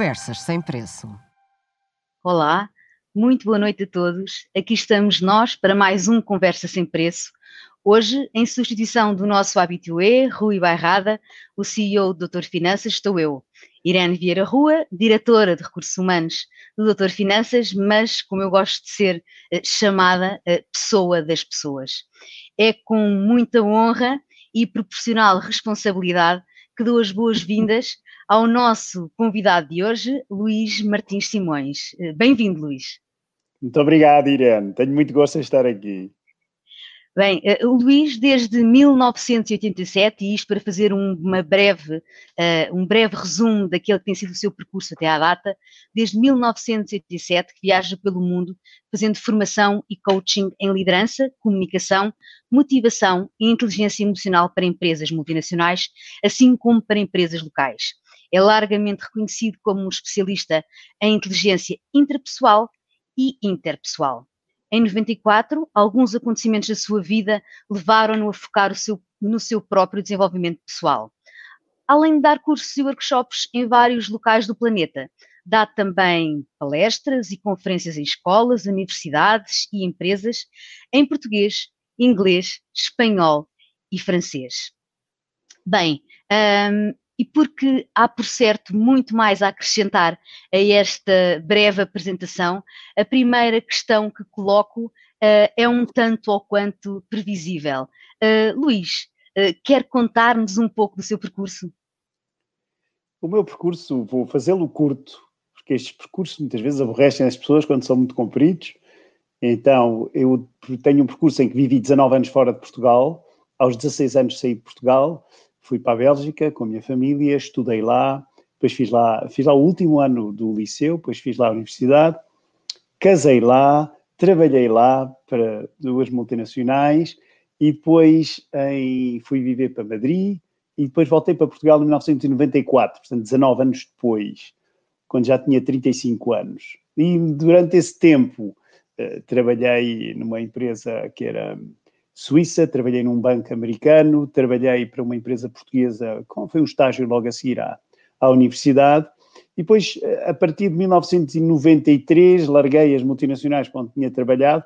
Conversas sem preço. Olá, muito boa noite a todos. Aqui estamos nós para mais um Conversa sem preço. Hoje, em substituição do nosso habitué, Rui Bairrada, o CEO do Doutor Finanças, estou eu, Irene Vieira Rua, diretora de Recursos Humanos do Doutor Finanças, mas, como eu gosto de ser eh, chamada, eh, pessoa das pessoas. É com muita honra e proporcional responsabilidade que dou as boas-vindas ao nosso convidado de hoje, Luís Martins Simões. Eh, bem-vindo, Luís. Muito obrigado, Irene. Tenho muito gosto de estar aqui. Bem, uh, o Luís, desde 1987, e isto para fazer um, uma breve, uh, um breve resumo daquele que tem sido o seu percurso até à data, desde 1987 que viaja pelo mundo fazendo formação e coaching em liderança, comunicação, motivação e inteligência emocional para empresas multinacionais, assim como para empresas locais. É largamente reconhecido como um especialista em inteligência intrapessoal e interpessoal. Em 94, alguns acontecimentos da sua vida levaram-no a focar seu, no seu próprio desenvolvimento pessoal. Além de dar cursos e workshops em vários locais do planeta, dá também palestras e conferências em escolas, universidades e empresas em português, inglês, espanhol e francês. Bem, um, e porque há, por certo, muito mais a acrescentar a esta breve apresentação, a primeira questão que coloco uh, é um tanto ou quanto previsível. Uh, Luís, uh, quer contar-nos um pouco do seu percurso? O meu percurso, vou fazê-lo curto, porque estes percursos muitas vezes aborrecem as pessoas quando são muito compridos. Então, eu tenho um percurso em que vivi 19 anos fora de Portugal, aos 16 anos saí de Portugal, fui para a Bélgica com a minha família, estudei lá, depois fiz lá, fiz lá o último ano do liceu, depois fiz lá a universidade, casei lá, trabalhei lá para duas multinacionais e depois em, fui viver para Madrid e depois voltei para Portugal em 1994, portanto 19 anos depois, quando já tinha 35 anos. E durante esse tempo uh, trabalhei numa empresa que era Suíça, trabalhei num banco americano, trabalhei para uma empresa portuguesa, foi um estágio logo a seguir à, à universidade, e depois, a partir de 1993, larguei as multinacionais onde tinha trabalhado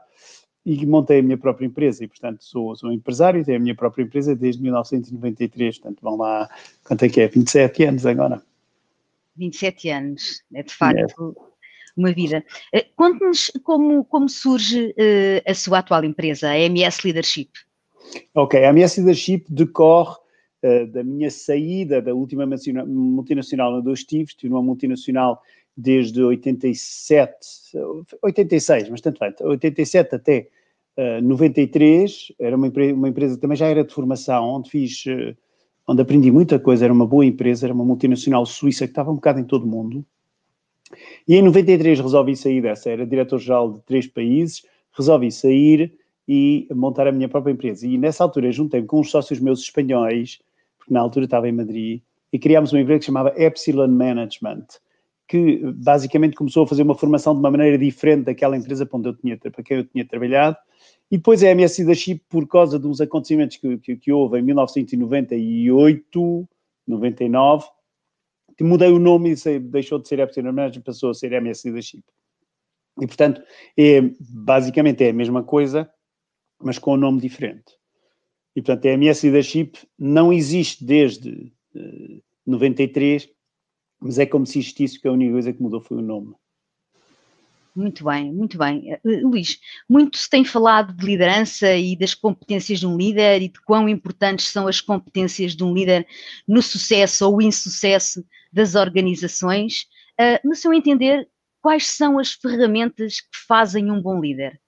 e montei a minha própria empresa, e portanto sou, sou empresário, tenho a minha própria empresa desde 1993, portanto vão lá, quanto é que é, 27 anos agora. 27 anos, é de facto... É uma vida. Eh, conte-nos como, como surge uh, a sua atual empresa, a MS Leadership. Ok, a MS Leadership decorre uh, da minha saída da última multinacional onde eu estive, estive numa multinacional desde 87, 86, mas tanto faz, 87 até uh, 93, era uma, uma empresa que também já era de formação, onde fiz, uh, onde aprendi muita coisa, era uma boa empresa, era uma multinacional suíça que estava um bocado em todo o mundo, e em 93 resolvi sair dessa, era diretor-geral de três países, resolvi sair e montar a minha própria empresa. E nessa altura juntei-me com uns sócios meus espanhóis, porque na altura estava em Madrid, e criámos uma empresa que chamava Epsilon Management, que basicamente começou a fazer uma formação de uma maneira diferente daquela empresa para, onde eu tinha, para quem eu tinha trabalhado. E depois a MS Leadership, por causa de uns acontecimentos que, que, que houve em 1998, 99, mudei o nome e deixou de ser Epsilon Management, passou a ser MS Leadership. E, portanto, é, basicamente é a mesma coisa, mas com um nome diferente. E, portanto, a MS Leadership não existe desde uh, eh, 93, mas é como se existisse, que a única coisa que mudou foi o nome. Muito bem, muito bem. Uh, Luís, muito se tem falado de liderança e das competências de um líder e de quão importantes são as competências de um líder no sucesso ou insucesso das organizações. Uh, no seu entender, quais são as ferramentas que fazem um bom líder?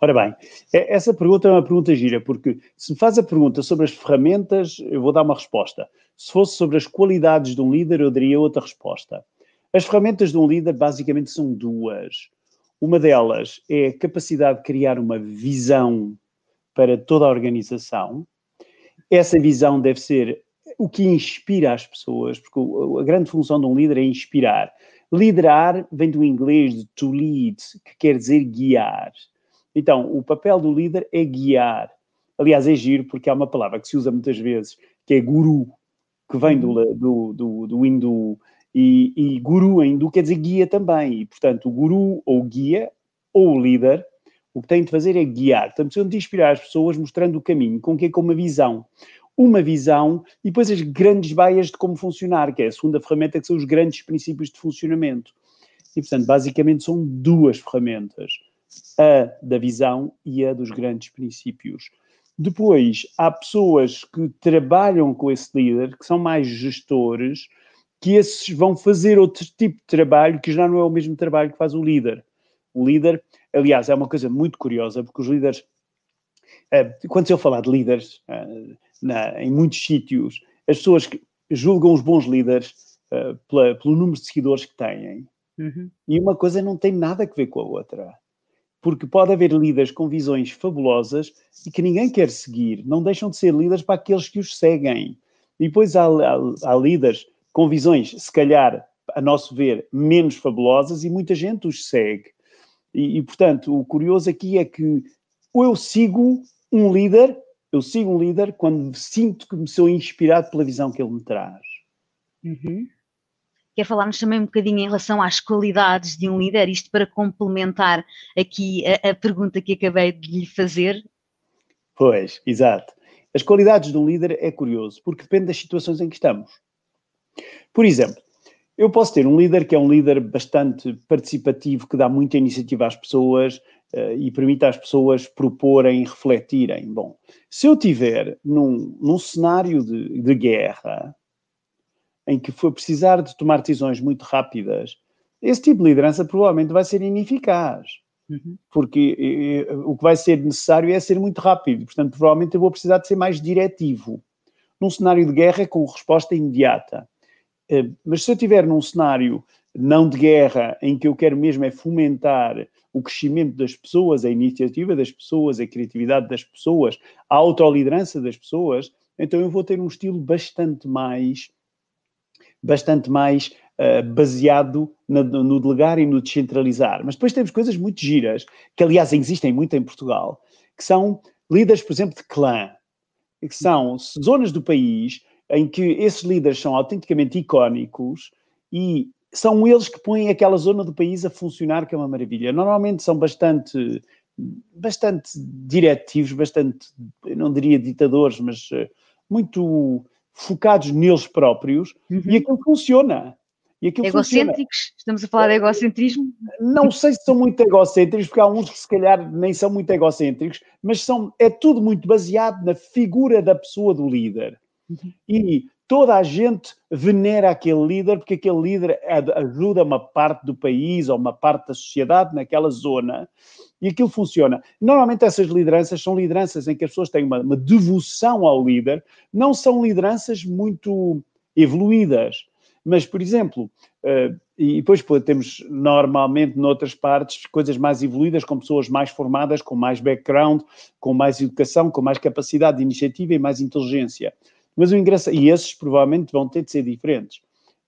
Ora bem, essa pergunta é uma pergunta gira, porque se me faz a pergunta sobre as ferramentas, eu vou dar uma resposta. Se fosse sobre as qualidades de um líder, eu daria outra resposta. As ferramentas de um líder basicamente são duas. Uma delas é a capacidade de criar uma visão para toda a organização. Essa visão deve ser o que inspira as pessoas, porque a grande função de um líder é inspirar. Liderar vem do inglês de to lead, que quer dizer guiar. Então, o papel do líder é guiar. Aliás, é giro porque há uma palavra que se usa muitas vezes, que é guru, que vem do, do, do, do indo E, e guru em hindu quer dizer guia também. E, portanto, o guru ou guia ou o líder, o que tem de fazer é guiar. Portanto, precisam de inspirar as pessoas mostrando o caminho. Com que Com uma visão. Uma visão e depois as grandes baias de como funcionar, que é a segunda ferramenta, que são os grandes princípios de funcionamento. E, portanto, basicamente são duas ferramentas. A da visão e a dos grandes princípios. Depois, há pessoas que trabalham com esse líder, que são mais gestores, que esses vão fazer outro tipo de trabalho que já não é o mesmo trabalho que faz o líder. O líder, aliás, é uma coisa muito curiosa, porque os líderes, eh, quando se eu falar de líderes eh, na, em muitos sítios, as pessoas julgam os bons líderes eh, pela, pelo número de seguidores que têm. Uhum. E uma coisa não tem nada a ver com a outra porque pode haver líderes com visões fabulosas e que ninguém quer seguir, não deixam de ser líderes para aqueles que os seguem. E depois há, há, há líderes com visões, se calhar, a nosso ver, menos fabulosas e muita gente os segue. E, e, portanto, o curioso aqui é que ou eu sigo um líder, eu sigo um líder quando sinto que me sou inspirado pela visão que ele me traz. Uhum. Quer falar-nos também um bocadinho em relação às qualidades de um líder, isto para complementar aqui a, a pergunta que acabei de lhe fazer? Pois, exato. As qualidades de um líder é curioso, porque depende das situações em que estamos. Por exemplo, eu posso ter um líder que é um líder bastante participativo, que dá muita iniciativa às pessoas uh, e permite às pessoas proporem, refletirem. Bom, se eu tiver num, num cenário de, de guerra, em que for precisar de tomar decisões muito rápidas, esse tipo de liderança provavelmente vai ser ineficaz. Uhum. Porque e, o que vai ser necessário é ser muito rápido. Portanto, provavelmente eu vou precisar de ser mais diretivo. Num cenário de guerra, com resposta imediata. Mas se eu estiver num cenário não de guerra, em que eu quero mesmo é fomentar o crescimento das pessoas, a iniciativa das pessoas, a criatividade das pessoas, a autoliderança das pessoas, então eu vou ter um estilo bastante mais bastante mais uh, baseado no, no delegar e no descentralizar. Mas depois temos coisas muito giras, que aliás existem muito em Portugal, que são líderes, por exemplo, de clã, que são zonas do país em que esses líderes são autenticamente icónicos e são eles que põem aquela zona do país a funcionar, que é uma maravilha. Normalmente são bastante, bastante diretivos, bastante, não diria ditadores, mas uh, muito focados neles próprios uhum. e aquilo funciona. E aquilo egocêntricos? Funciona. Estamos a falar de egocentrismo? Não sei se são muito egocêntricos, porque há uns que se calhar nem são muito egocêntricos, mas são, é tudo muito baseado na figura da pessoa do líder. Uhum. E toda a gente venera aquele líder, porque aquele líder ajuda uma parte do país ou uma parte da sociedade naquela zona e aquilo funciona. Normalmente essas lideranças são lideranças em que as pessoas têm uma, uma devoção ao líder, não são lideranças muito evoluídas. Mas, por exemplo, uh, e depois temos normalmente noutras partes coisas mais evoluídas, com pessoas mais formadas, com mais background, com mais educação, com mais capacidade de iniciativa e mais inteligência. Mas o engraçado, e esses provavelmente vão ter de ser diferentes.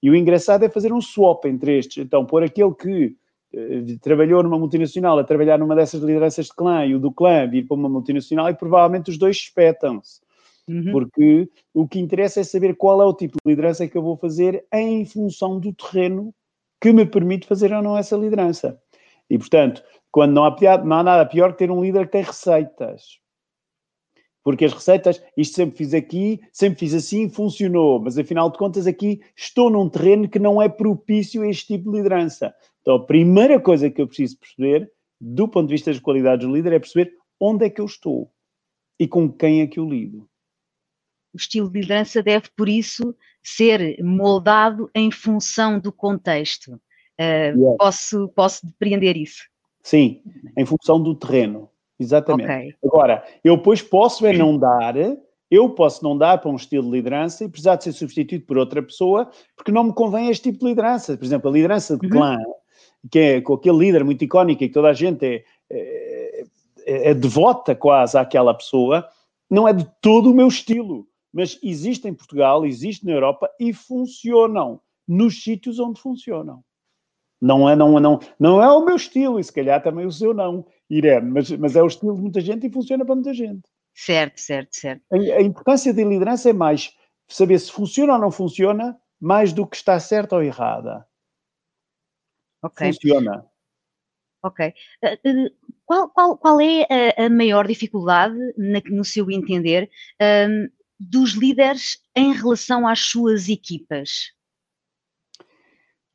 E o engraçado é fazer um swap entre estes. Então, por aquele que eh, trabalhou numa multinacional a trabalhar numa dessas lideranças de clã e o do clã vir para uma multinacional e provavelmente os dois espetam-se. Uhum. Porque o que interessa é saber qual é o tipo de liderança que eu vou fazer em função do terreno que me permite fazer ou não essa liderança. E, portanto, quando não há, não há nada pior que ter um líder que tem receitas. Porque as receitas, isto sempre fiz aqui, sempre fiz assim, funcionou, mas afinal de contas aqui estou num terreno que não é propício a este tipo de liderança. Então, a primeira coisa que eu preciso perceber, do ponto de vista das qualidades do líder, é perceber onde é que eu estou e com quem é que eu lido. O estilo de liderança deve, por isso, ser moldado em função do contexto. Uh, yes. posso, posso depreender isso? Sim, em função do terreno. Exatamente. Okay. Agora, eu depois posso é não dar, eu posso não dar para um estilo de liderança e precisar de ser substituído por outra pessoa, porque não me convém este tipo de liderança. Por exemplo, a liderança de uhum. clã, que é com aquele líder muito icónico e que toda a gente é, é, é, é devota quase àquela pessoa, não é de todo o meu estilo. Mas existe em Portugal, existe na Europa e funcionam nos sítios onde funcionam. Não é, não, não, não é o meu estilo, e se calhar também o seu não, Irene, mas, mas é o estilo de muita gente e funciona para muita gente. Certo, certo, certo. A, a importância da liderança é mais saber se funciona ou não funciona mais do que está certa ou errada. Okay. Funciona. Ok. Uh, qual, qual, qual é a, a maior dificuldade, na, no seu entender, um, dos líderes em relação às suas equipas?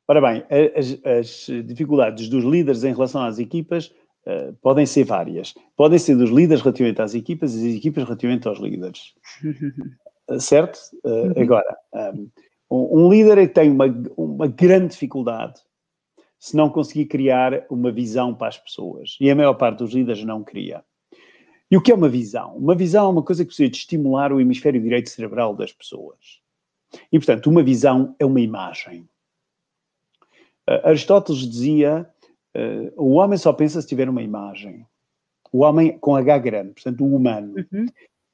Ora bem, as, as dificuldades dos líderes em relação às equipas uh, podem ser várias. Podem ser dos líderes relativamente às equipas e das equipas relativamente aos líderes. uh, certo? Uh, agora, um, um líder é que tem uma, uma grande dificuldade se não conseguir criar uma visão para as pessoas. E a maior parte dos líderes não cria. E o que é uma visão? Uma visão é uma coisa que precisa de estimular o hemisfério direito cerebral das pessoas. E, portanto, uma visão é uma imagem. Uh, Aristóteles dizia: uh, o homem só pensa se tiver uma imagem. O homem com H grande, portanto, o humano. Uhum.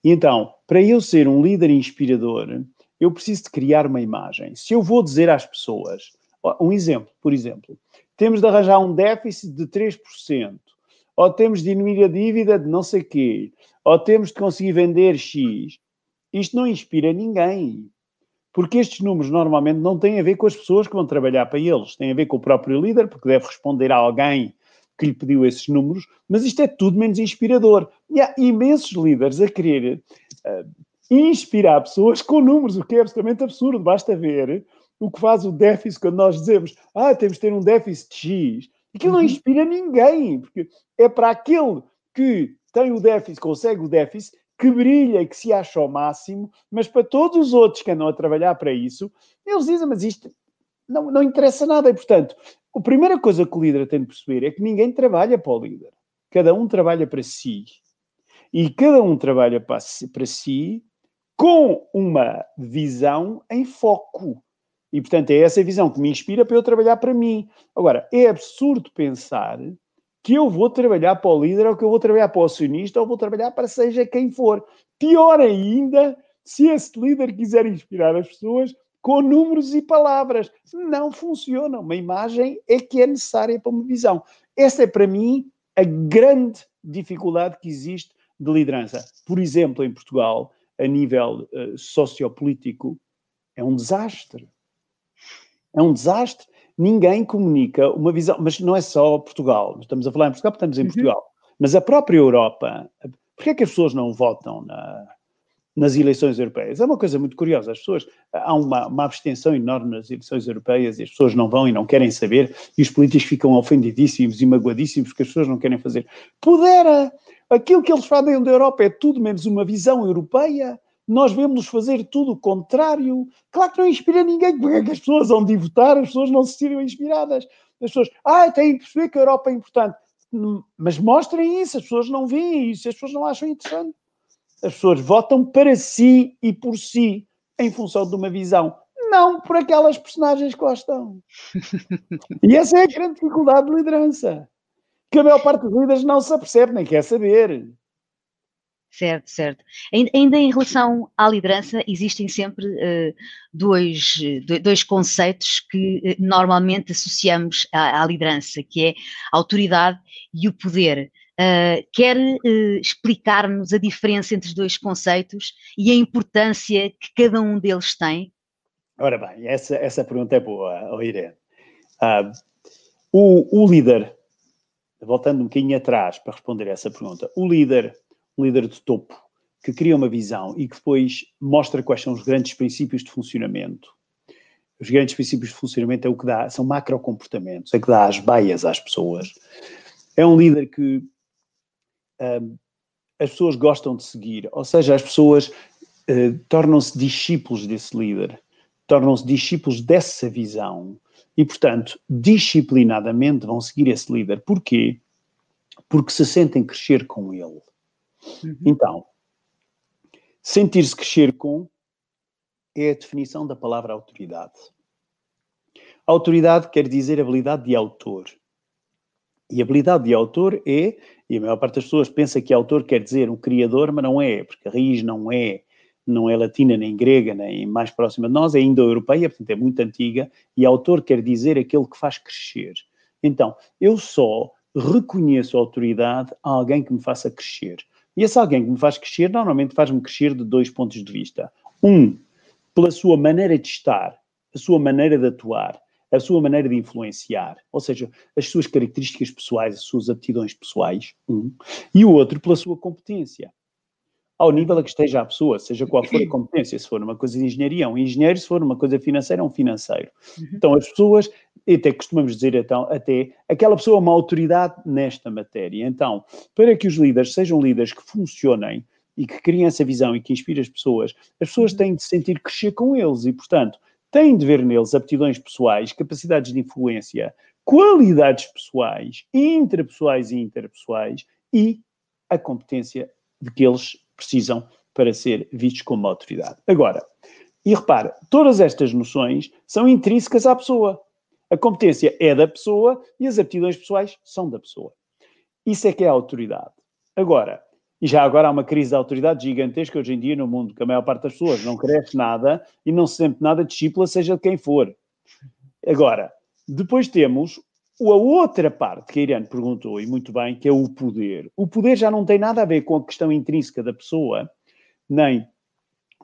E então, para eu ser um líder inspirador, eu preciso de criar uma imagem. Se eu vou dizer às pessoas, um exemplo, por exemplo, temos de arranjar um déficit de 3%, ou temos de diminuir a dívida de não sei quê, ou temos de conseguir vender X. Isto não inspira ninguém. Porque estes números normalmente não têm a ver com as pessoas que vão trabalhar para eles, têm a ver com o próprio líder, porque deve responder a alguém que lhe pediu esses números, mas isto é tudo menos inspirador. E há imensos líderes a querer uh, inspirar pessoas com números, o que é absolutamente absurdo. Basta ver o que faz o déficit quando nós dizemos, ah, temos de ter um déficit X. Aquilo não uhum. inspira ninguém, porque é para aquele que tem o déficit, consegue o déficit, que brilha e que se acha ao máximo, mas para todos os outros que andam a trabalhar para isso, eles dizem, mas isto não, não interessa nada. E, portanto, a primeira coisa que o líder tem de perceber é que ninguém trabalha para o líder. Cada um trabalha para si. E cada um trabalha para si, para si com uma visão em foco. E, portanto, é essa visão que me inspira para eu trabalhar para mim. Agora, é absurdo pensar que eu vou trabalhar para o líder ou que eu vou trabalhar para o acionista ou vou trabalhar para seja quem for. Pior ainda, se esse líder quiser inspirar as pessoas com números e palavras. Não funciona. Uma imagem é que é necessária para uma visão. Essa é, para mim, a grande dificuldade que existe de liderança. Por exemplo, em Portugal, a nível uh, sociopolítico, é um desastre. É um desastre. Ninguém comunica uma visão, mas não é só Portugal. Estamos a falar em Portugal, porque estamos em uhum. Portugal. Mas a própria Europa, porquê é que as pessoas não votam na, nas eleições europeias? É uma coisa muito curiosa. As pessoas, há uma, uma abstenção enorme nas eleições europeias e as pessoas não vão e não querem saber e os políticos ficam ofendidíssimos e magoadíssimos porque as pessoas não querem fazer. Pudera! Aquilo que eles fazem da Europa é tudo menos uma visão europeia nós vemos fazer tudo o contrário. Claro que não inspira ninguém, porque é que as pessoas vão de votar, as pessoas não se sentiram inspiradas. As pessoas, ah, têm que perceber que a Europa é importante. Mas mostrem isso, as pessoas não veem isso, as pessoas não acham interessante. As pessoas votam para si e por si, em função de uma visão, não por aquelas personagens que gostam. e essa é a grande dificuldade de liderança. Que a maior parte dos líderes não se apercebe, nem quer saber. Certo, certo. Ainda em relação à liderança, existem sempre uh, dois, dois conceitos que uh, normalmente associamos à, à, liderança, que é a autoridade e o poder. Uh, quer explicar-nos a diferença entre os dois conceitos e a importância que cada um deles tem? Ora bem, essa, essa pergunta é boa, Irene. Ah, o, o líder, voltando um bocadinho atrás para responder essa pergunta, o líder líder de topo, que cria uma visão e que depois mostra quais são os grandes princípios de funcionamento. Os grandes princípios de funcionamento é o que dá, são macrocomportamentos, é que dá as baias às pessoas. É um líder que as pessoas gostam de seguir, ou seja, as pessoas uh, tornam-se discípulos desse líder, tornam-se discípulos dessa visão e, portanto, disciplinadamente vão seguir esse líder. Porquê? Porque se sentem crescer com ele. Uhum. Então, sentir-se crescer com é a definição da palavra autoridade. Autoridade quer dizer habilidade de autor. E habilidade de autor é, e a maior parte das pessoas pensa que autor quer dizer um criador, mas não é, porque a raiz não é, não é latina, nem grega, nem mais próxima de nós, é indo-europeia, portanto é muito antiga, e autor quer dizer aquele que faz crescer. Então, eu só reconheço autoridade a alguém que me faça crescer. E esse alguém que me faz crescer, normalmente faz-me crescer de dois pontos de vista. Um, pela sua maneira de estar, a sua maneira de atuar, a sua maneira de influenciar, ou seja, as suas características pessoais, as suas aptidões pessoais, um, e o outro pela sua competência. Ao nível a que esteja a pessoa, seja qual for a competência, se for uma coisa de engenharia, um engenheiro, se for uma coisa financeira, um financeiro. Uhum. Então, as pessoas, até costumamos dizer então, até, aquela pessoa é uma autoridade nesta matéria. Então, para que os líderes sejam líderes que funcionem e que criem essa visão e que inspirem as pessoas, as pessoas uhum. têm de sentir crescer com eles e, portanto, têm de ver neles aptidões pessoais, capacidades de influência, qualidades pessoais, intrapessoais e interpessoais e a competência de que eles precisam para ser vistos como autoridade. Agora, e repara, todas estas noções são intrínsecas à pessoa. A competência é da pessoa e as aptidões pessoais são da pessoa. Isso é que é a autoridade. Agora, e já agora há uma crise de autoridade gigantesca hoje em dia no mundo, que a maior parte das pessoas não cresce nada e não se sente nada discípula, seja de quem for. Agora, depois temos a outra parte que a Irene perguntou, e muito bem, que é o poder. O poder já não tem nada a ver com a questão intrínseca da pessoa, nem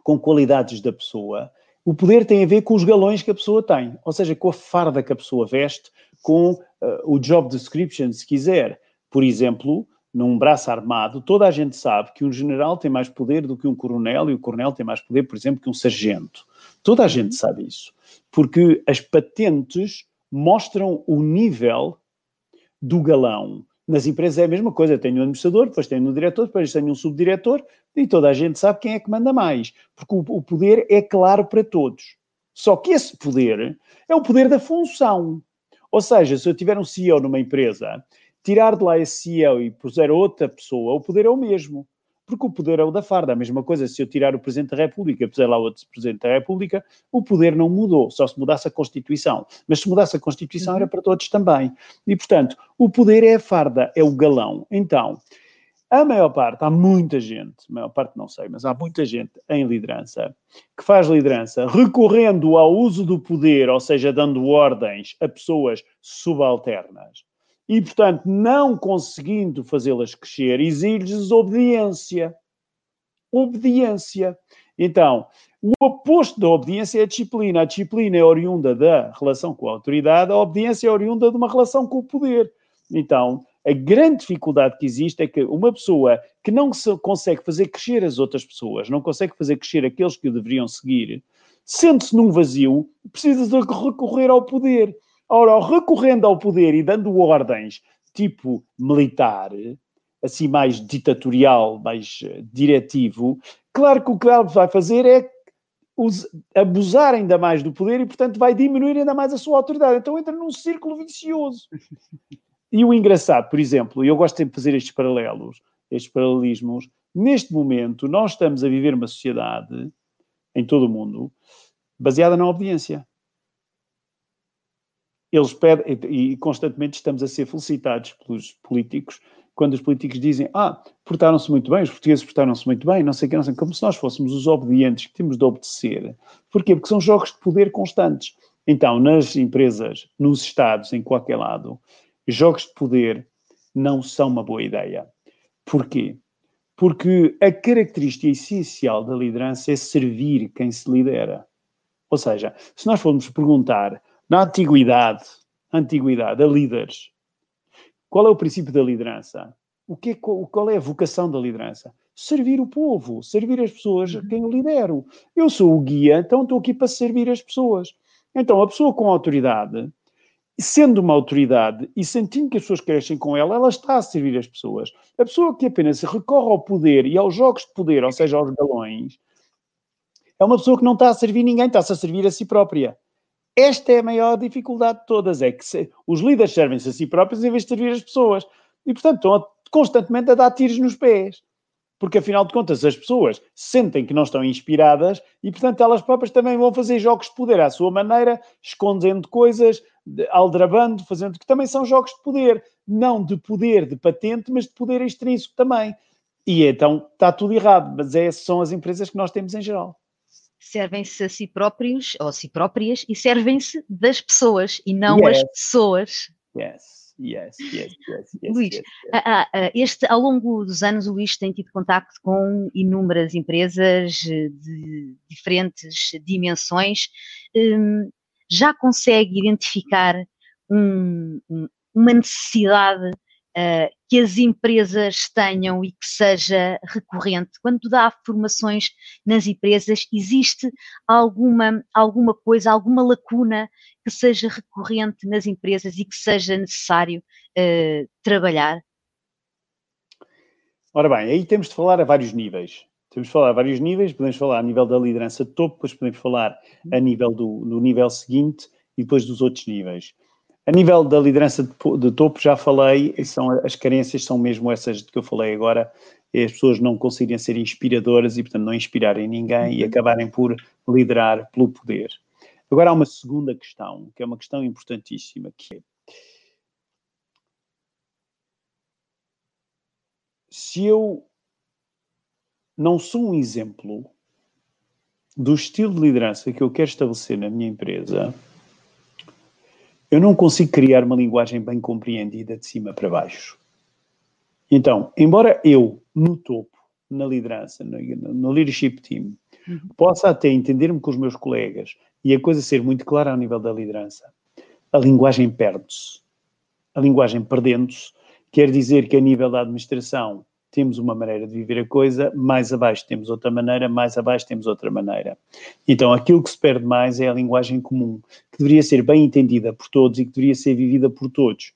com qualidades da pessoa. O poder tem a ver com os galões que a pessoa tem, ou seja, com a farda que a pessoa veste, com uh, o job description, se quiser. Por exemplo, num braço armado, toda a gente sabe que um general tem mais poder do que um coronel e o coronel tem mais poder, por exemplo, que um sargento. Toda a gente sabe isso. Porque as patentes mostram o nível do galão. Nas empresas é a mesma coisa, tenho um administrador, depois tenho um diretor, depois tenho um subdiretor e toda a gente sabe quem é que manda mais, porque o, poder é claro para todos. Só que esse poder é o poder da função. Ou seja, se eu tiver um CEO numa empresa tirar de lá esse CEO e puser outra pessoa, o poder é o mesmo. Porque o poder é o da farda. A mesma coisa, se eu tirar o Presidente da República e puser lá outro Presidente da República, o poder não mudou, só se mudasse a Constituição. Mas se mudasse a Constituição era para todos também. E, portanto, o poder é a farda, é o galão. Então, a maior parte, há muita gente, a maior parte não sei, mas há muita gente em liderança que faz liderança recorrendo ao uso do poder, ou seja, dando ordens a pessoas subalternas e, portanto, não conseguindo fazê-las crescer, exige-lhes obediência. Obediência. Então, o oposto da obediência é a disciplina. A disciplina é oriunda da relação com a autoridade, a obediência é oriunda de uma relação com o poder. Então, a grande dificuldade que existe é que uma pessoa que não consegue fazer crescer as outras pessoas, não consegue fazer crescer aqueles que o deveriam seguir, sente-se num vazio, precisa de recorrer ao poder. Ora, recorrendo ao poder e dando ordens tipo militar, assim mais ditatorial, mais eh, diretivo, claro que o que vai fazer é abusar ainda mais do poder e, portanto, vai diminuir ainda mais a sua autoridade. Então entra num círculo vicioso. E o engraçado, por exemplo, e eu gosto de fazer estes paralelos, estes paralelismos, neste momento nós estamos a viver uma sociedade, em todo o mundo, baseada na obediência eles pedem, e constantemente estamos a ser felicitados pelos políticos, quando os políticos dizem, ah, portaram-se muito bem, os portugueses portaram-se muito bem, não sei o que, não sei, como se nós fôssemos os obedientes que temos de obedecer. Porquê? Porque são jogos de poder constantes. Então, nas empresas, nos Estados, em qualquer lado, jogos de poder não são uma boa ideia. Porquê? Porque a característica essencial da liderança é servir quem se lidera. Ou seja, se nós formos perguntar na antiguidade, antiguidade, a líderes. Qual é o princípio da liderança? O que é, qual é a vocação da liderança? Servir o povo, servir as pessoas a quem eu lidero. Eu sou o guia, então estou aqui para servir as pessoas. Então, a pessoa com autoridade, sendo uma autoridade e sentindo que as pessoas crescem com ela, ela está a servir as pessoas. A pessoa que apenas recorre ao poder e aos jogos de poder, ou seja, aos galões, é uma pessoa que não está a servir ninguém, está-se a servir a si própria. Esta é a maior dificuldade de todas, é que se, os líderes servem-se a si próprios em vez de servir as pessoas. E, portanto, estão a, constantemente a dar tiros nos pés. Porque, afinal de contas, as pessoas sentem que não estão inspiradas e, portanto, elas próprias também vão fazer jogos de poder à sua maneira, escondendo coisas, aldrabando, fazendo, que também são jogos de poder. Não de poder de patente, mas de poder extrínseco também. E então está tudo errado, mas é, são as empresas que nós temos em geral servem-se a si próprios ou a si próprias e servem-se das pessoas e não yes. as pessoas. Yes. Yes, yes, yes, yes, Luís, yes, yes. este, ao longo dos anos o Luís tem tido contacto com inúmeras empresas de diferentes dimensões. Hum, já consegue identificar um, um, uma necessidade uh, que as empresas tenham e que seja recorrente? Quando dá formações nas empresas, existe alguma, alguma coisa, alguma lacuna que seja recorrente nas empresas e que seja necessário uh, trabalhar? Ora bem, aí temos de falar a vários níveis. Temos de falar a vários níveis, podemos falar a nível da liderança de topo, depois podemos falar a nível do, do nível seguinte e depois dos outros níveis. A nível da liderança de, de, topo, já falei, são, as carências são mesmo essas de que eu falei agora, as pessoas não conseguirem ser inspiradoras e, portanto, não inspirarem ninguém e uhum. acabarem por liderar pelo poder. Agora há uma segunda questão, que é uma questão importantíssima, que é se eu não sou um exemplo do estilo de liderança que eu quero estabelecer na minha empresa, eu não consigo criar uma linguagem bem compreendida de cima para baixo. Então, embora eu, no topo, na liderança, no, no leadership team, uhum. possa até entender-me com os meus colegas e a coisa ser muito clara ao nível da liderança, a linguagem perde-se. A linguagem perdendo-se quer dizer que a nível da administração temos uma maneira de viver a coisa, mais abaixo temos outra maneira, mais abaixo temos outra maneira. Então, aquilo que se perde mais é a linguagem comum, que deveria ser bem entendida por todos e que deveria ser vivida por todos.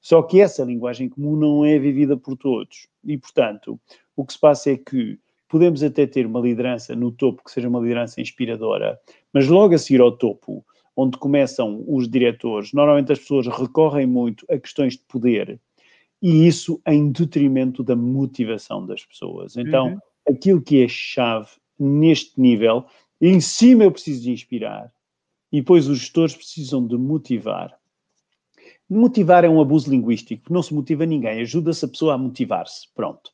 Só que essa linguagem comum não é vivida por todos. E, portanto, o que se passa é que podemos até ter uma liderança no topo que seja uma liderança inspiradora, mas logo a seguir ao topo, onde começam os diretores, normalmente as pessoas recorrem muito a questões de poder e isso em detrimento da motivação das pessoas. Então, uhum. aquilo que é chave neste nível, em cima eu preciso de inspirar, e depois os gestores precisam de motivar. Motivar é um abuso linguístico, não se motiva ninguém, ajuda-se a pessoa a motivar-se. Pronto.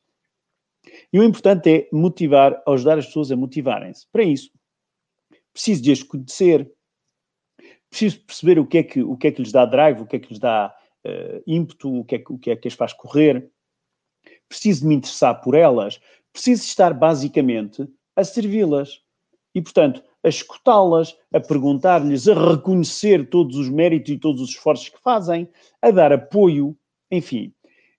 E o importante é motivar, ajudar as pessoas a motivarem-se. Para isso, preciso de as conhecer, preciso perceber o que, é que, o que é que lhes dá drive, o que é que lhes dá uh, ímpeto, o que, é, o que é que as faz correr. Preciso me interessar por elas, preciso estar basicamente a servi-las. E, portanto, a escutá-las, a perguntar-lhes, a reconhecer todos os méritos e todos os esforços que fazem, a dar apoio, enfim.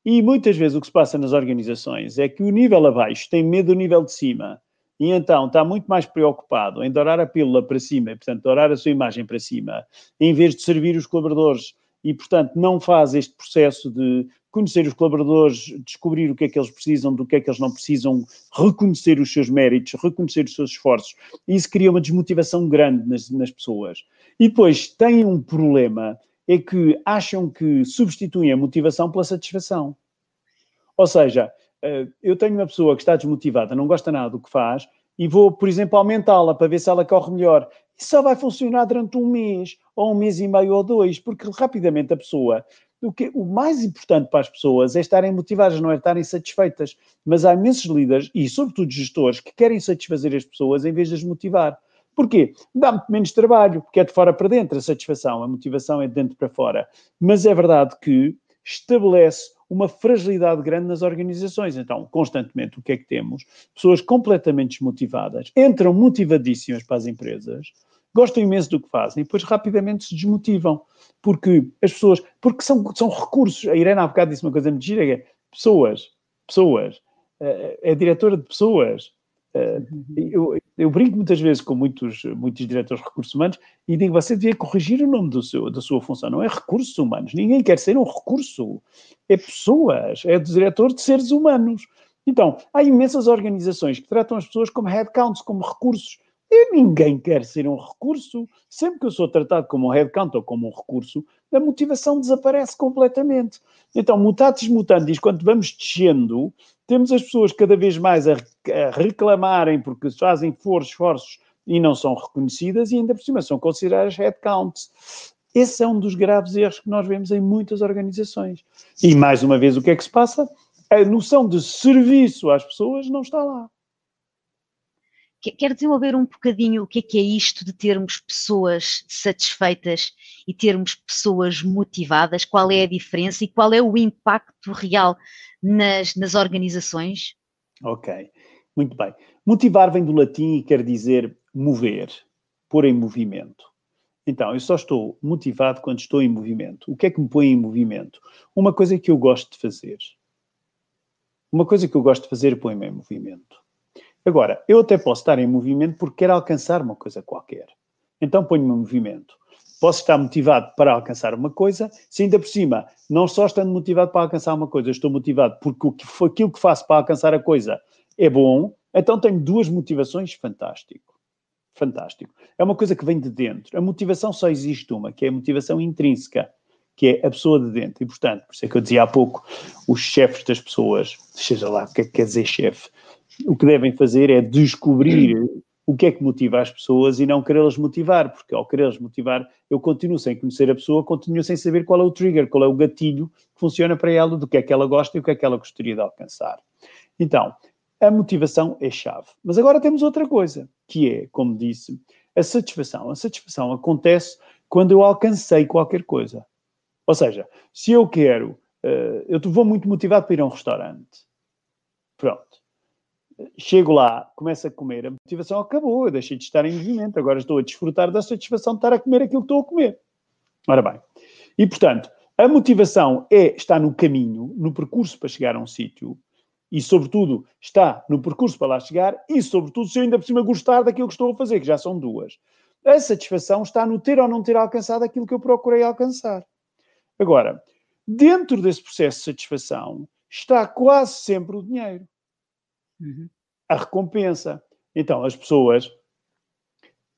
E muitas vezes o que se passa nas organizações é que o nível abaixo tem medo do nível de cima e então está muito mais preocupado em dourar a pílula para cima, e, portanto, dourar a sua imagem para cima, em vez de servir os colaboradores e, portanto, não faz este processo de conhecer os colaboradores, descobrir o que é que eles precisam, do que é que eles não precisam, reconhecer os seus méritos, reconhecer os seus esforços. Isso cria uma desmotivação grande nas, nas pessoas. E depois têm um problema, é que acham que substituem a motivação pela satisfação. Ou seja, eh, eu tenho uma pessoa que está desmotivada, não gosta nada do que faz, e vou, por exemplo, aumentá-la para ver se ela corre melhor. Isso só vai funcionar durante um mês, ou um mês e meio ou dois, porque rapidamente a pessoa. O, que, o mais importante para as pessoas é estarem motivadas, não é estarem satisfeitas. Mas há imensos líderes, e sobretudo gestores, que querem satisfazer as pessoas em vez de as motivar. Porquê? Dá muito menos trabalho, porque é de fora para dentro a satisfação, a motivação é de dentro para fora. Mas é verdade que estabelece uma fragilidade grande nas organizações. Então, constantemente, o que é que temos? Pessoas completamente desmotivadas, entram motivadíssimas para as empresas, gostam imenso do que fazem e depois rapidamente se desmotivam. Porque as pessoas, porque são, são recursos. A Irene há bocado disse uma coisa muito gira, é pessoas, pessoas, é, é diretora de pessoas. Eh, eu, eu, brinco muitas vezes com muitos, muitos diretores de recursos humanos e digo, você devia corrigir o nome do seu, da sua função, não é recursos humanos. Ninguém quer ser um recurso. É pessoas, é diretor de seres humanos. Então, há imensas organizações que tratam as pessoas como headcounts, como recursos. E ninguém quer ser um recurso. Sempre que eu sou tratado como um headcount ou como um recurso, a motivação desaparece completamente. Então, mutatis mutandis, quando vamos descendo, temos as pessoas cada vez mais a, reclamarem porque fazem forços, esforços e não são reconhecidas e ainda por cima são consideradas headcounts. Esse é um dos graves erros que nós vemos em muitas organizações. E mais uma vez, o que é que se passa? A noção de serviço às pessoas não está lá. Quer desenvolver um bocadinho o que é que é isto de termos pessoas satisfeitas e termos pessoas motivadas? Qual é a diferença e qual é o impacto real nas, nas organizações? Ok, muito bem. Motivar vem do latim e quer dizer mover, pôr em movimento. Então, eu só estou motivado quando estou em movimento. O que é que me põe em movimento? Uma coisa que eu gosto de fazer. Uma coisa que eu gosto de fazer põe-me em movimento. Agora, eu até posso estar em movimento porque quero alcançar uma coisa qualquer. Então ponho-me em movimento. Posso estar motivado para alcançar uma coisa, se ainda por cima, não só estando motivado para alcançar uma coisa, estou motivado porque aquilo que faço para alcançar a coisa é bom, então tenho duas motivações, fantástico. Fantástico. É uma coisa que vem de dentro. A motivação só existe uma, que é a motivação intrínseca, que é a pessoa de dentro. E, portanto, por isso é que eu dizia há pouco, os chefes das pessoas, seja lá o que é que quer dizer chefe, o que devem fazer é descobrir o que é que motiva as pessoas e não querê-las motivar, porque ao querê-las motivar, eu continuo sem conhecer a pessoa, continuo sem saber qual é o trigger, qual é o gatilho que funciona para ela, do que é que ela gosta e o que é que ela gostaria de alcançar. Então, a motivação é chave. Mas agora temos outra coisa, que é, como disse, a satisfação. A satisfação acontece quando eu alcancei qualquer coisa. Ou seja, se eu quero, uh, eu vou muito motivado para ir a um restaurante. Pronto chego lá, começo a comer, a motivação acabou, eu deixei de estar em movimento, agora estou a desfrutar da satisfação de estar a comer aquilo que estou a comer. Ora bem, e portanto, a motivação é, está no caminho, no percurso para chegar a um sítio, e sobretudo está no percurso para lá chegar, e sobretudo se eu ainda por cima gostar daquilo que estou a fazer, que já são duas. A satisfação está no ter ou não ter alcançado aquilo que eu procurei alcançar. Agora, dentro desse processo de satisfação está quase sempre o dinheiro. Uhum. A recompensa. Então, as pessoas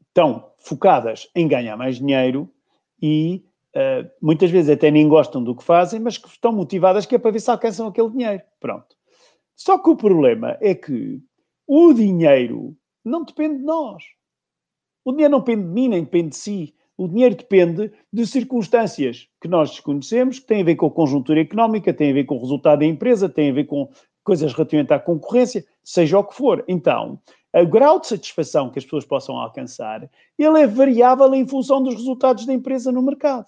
estão focadas em ganhar mais dinheiro e uh, muitas vezes até nem gostam do que fazem, mas que estão motivadas que é para ver se alcançam aquele dinheiro. Pronto. Só que o problema é que o dinheiro não depende de nós. O dinheiro não depende de mim, nem depende de si. O dinheiro depende de circunstâncias que nós desconhecemos, que têm a ver com a conjuntura económica, têm a ver com o resultado da empresa, têm a ver com coisas relativamente à concorrência, seja o que for. Então, o grau de satisfação que as pessoas possam alcançar, ele é variável em função dos resultados da empresa no mercado.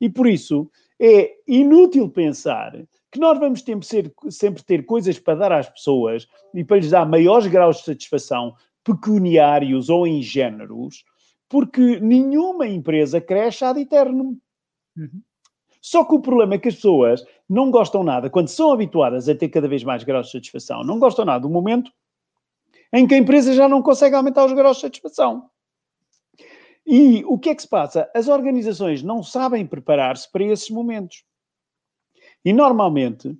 E por isso é inútil pensar que nós vamos sempre, sempre ter coisas para dar às pessoas e para lhes dar maiores graus de satisfação pecuniários ou ingêneros, porque nenhuma empresa cresce ad eterno. Uhum. Só que o problema é que as pessoas não gostam nada, quando são habituadas a ter cada vez mais graus de satisfação, não gostam nada do momento em que a empresa já não consegue aumentar os graus de satisfação. E o que é que se passa? As organizações não sabem preparar-se para esses momentos. E normalmente,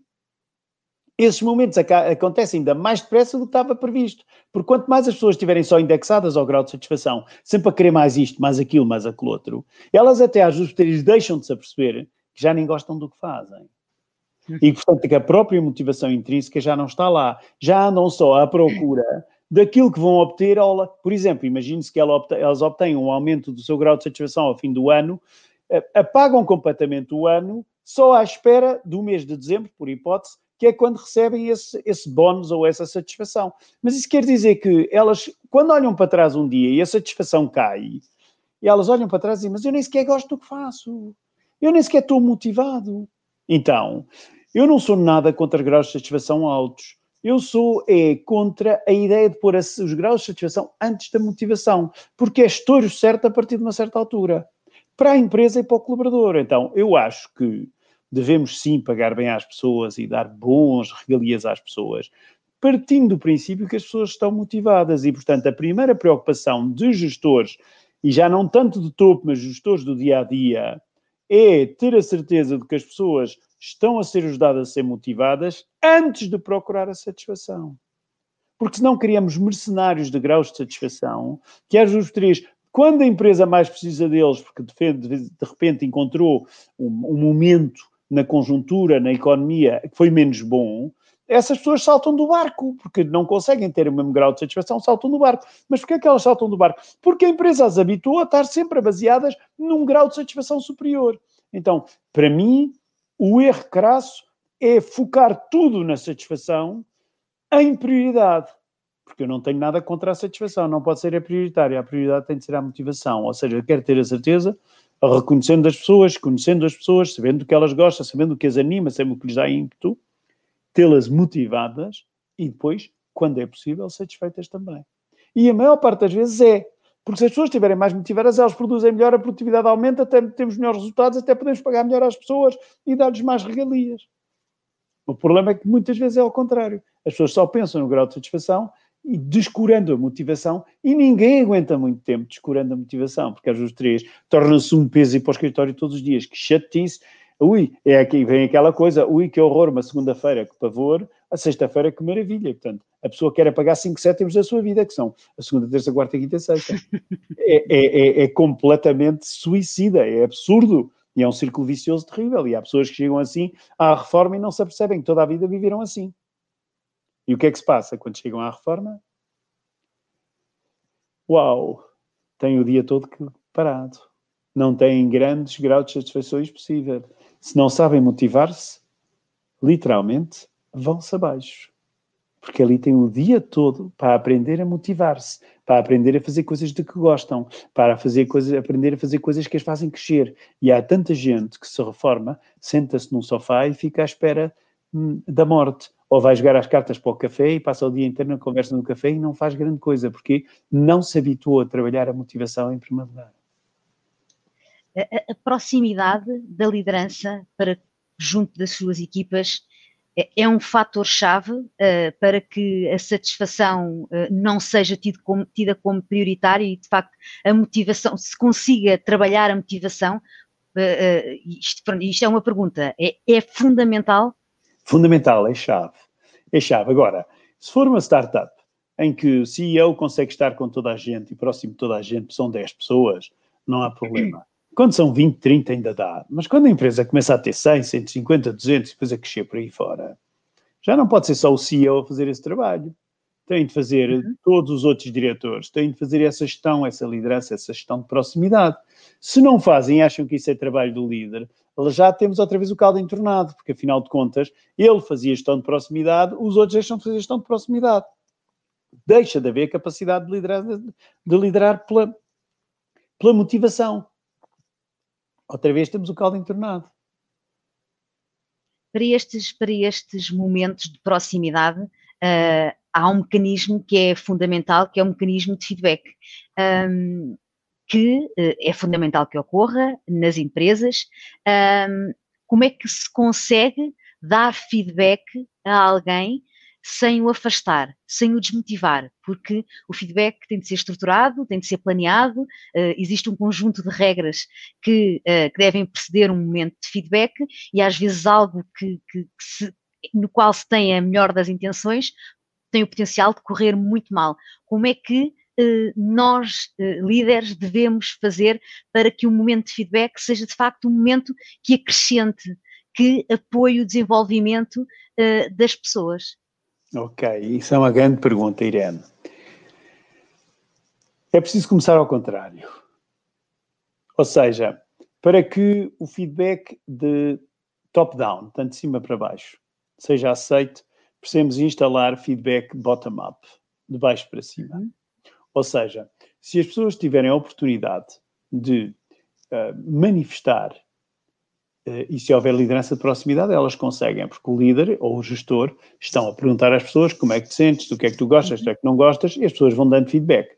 esses momentos acontecem ainda mais depressa do que estava previsto. Porque quanto mais as pessoas estiverem só indexadas ao grau de satisfação, sempre a querer mais isto, mais aquilo, mais aquilo outro, elas até às vezes deixam de se aperceber que já nem gostam do que fazem. E, portanto, que a própria motivação intrínseca já não está lá. Já andam só à procura daquilo que vão obter. Ao, por exemplo, imagine-se que elas obtêm um aumento do seu grau de satisfação ao fim do ano, apagam completamente o ano, só à espera do mês de dezembro, por hipótese, que é quando recebem esse, esse bónus ou essa satisfação. Mas isso quer dizer que elas, quando olham para trás um dia e a satisfação cai, elas olham para trás e dizem, mas eu nem sequer gosto do que faço. Eu nem sequer estou motivado. Então, eu não sou nada contra graus de satisfação altos. Eu sou é contra a ideia de pôr os graus de satisfação antes da motivação, porque é estouro certo a partir de uma certa altura, para a empresa e para o colaborador. Então, eu acho que devemos sim pagar bem às pessoas e dar bons regalias às pessoas, partindo do princípio que as pessoas estão motivadas. E, portanto, a primeira preocupação de gestores, e já não tanto de topo, mas gestores do dia a dia, é ter a certeza de que as pessoas estão a ser ajudadas a ser motivadas antes de procurar a satisfação. Porque senão criamos mercenários de graus de satisfação que às vezes três, quando a empresa mais precisa deles, porque de, repente encontrou um, um momento na conjuntura, na economia, que foi menos bom, essas pessoas saltam do barco, porque não conseguem ter o mesmo grau de satisfação, saltam do barco. Mas porquê é que elas saltam do barco? Porque a empresa as habituou a estar sempre baseadas num grau de satisfação superior. Então, para mim, o erro crasso é focar tudo na satisfação em prioridade. Porque eu não tenho nada contra a satisfação, não pode ser a prioritária. A prioridade tem de ser a motivação. Ou seja, eu quero ter a certeza, reconhecendo as pessoas, conhecendo as pessoas, sabendo o que elas gostam, sabendo o que as anima, sabendo o que lhes dá ímpeto, tê-las motivadas e depois, quando é possível, satisfeitas também. E a maior parte das vezes é. Porque se as pessoas estiverem mais motivadas, elas produzem melhor, a produtividade aumenta, até temos melhores resultados, até podemos pagar melhor às pessoas e dar-lhes mais regalias. O problema é que muitas vezes é ao contrário. As pessoas só pensam no grau de satisfação e descurando a motivação, e ninguém aguenta muito tempo descurando a motivação, porque às vezes três torna-se um peso ir para o escritório todos os dias, que chatice, ui, é aqui, vem aquela coisa, ui, que horror, uma segunda-feira, que pavor, a sexta-feira, que maravilha, portanto, a pessoa quer apagar cinco sétimos da sua vida, que são a segunda, terça, quarta, quinta e sexta. É, é, é, é completamente suicida, é absurdo, e é um círculo vicioso terrível, e há pessoas que chegam assim à reforma e não se apercebem que toda a vida viveram assim. E o que é que se passa quando chegam à reforma? Uau! Têm o dia todo parado. Não têm grandes graus de satisfações possível. Se não sabem motivar-se, literalmente vão-se abaixo. Porque ali têm o dia todo para aprender a motivar-se, para aprender a fazer coisas de que gostam, para fazer coisas, aprender a fazer coisas que as fazem crescer. E há tanta gente que se reforma, senta-se num sofá e fica à espera hum, da morte ou vai jogar as cartas para o café e passa o dia inteiro na conversa no café e não faz grande coisa, porque não se habituou a trabalhar a motivação em primeiro lugar. A, a proximidade da liderança para junto das suas equipas é, é um fator-chave uh, para que a satisfação uh, não seja como, tida como prioritária e, de facto, a motivação, se consiga trabalhar a motivação, uh, isto, isto, é uma pergunta, é, é fundamental Fundamental, é chave. É chave. Agora, se for uma startup em que o CEO consegue estar com toda a gente e próximo de toda a gente, são 10 pessoas, não há problema. Quando são 20, 30 ainda dá. Mas quando a empresa começa a ter 100, 150, 200 e depois a crescer por aí fora, já não pode ser só o CEO a fazer esse trabalho. Tem de fazer uhum. todos os outros diretores, tem de fazer essa gestão, essa liderança, essa gestão de proximidade. Se não fazem e acham que isso é trabalho do líder, já temos outra vez o caldo entornado, porque afinal de contas, ele fazia gestão de proximidade, os outros deixam de fazer gestão de proximidade. Deixa de haver capacidade de liderar, de liderar pela, pela motivação. Outra vez temos o caldo entornado. Para estes, para estes momentos de proximidade, uh, há um mecanismo que é fundamental, que é um mecanismo de feedback. Um, que uh, é fundamental que ocorra nas empresas. Um, como é que se consegue dar feedback a alguém sem o afastar, sem o desmotivar, porque o feedback tem de ser estruturado, tem de ser planeado, uh, existe um conjunto de regras que, uh, que, devem preceder um momento de feedback e às vezes algo que, que, que se, no qual se tem a melhor das intenções tem o potencial de correr muito mal. Como é que eh, nós, eh, líderes, devemos fazer para que o momento de feedback seja de facto um momento que acrescente, que apoie o desenvolvimento eh, das pessoas? Ok, isso é uma grande pergunta, Irene. É preciso começar ao contrário. Ou seja, para que o feedback de top-down, tanto de cima para baixo, seja aceito, precisamos instalar feedback bottom-up, de baixo para cima. Uhum. Ou seja, se as pessoas tiverem a oportunidade de uh, manifestar e se houver liderança de proximidade, elas conseguem, porque o líder ou o gestor estão a perguntar às pessoas como é que te sentes, do que é que tu gostas, do que é que não gostas, e as pessoas vão dando feedback.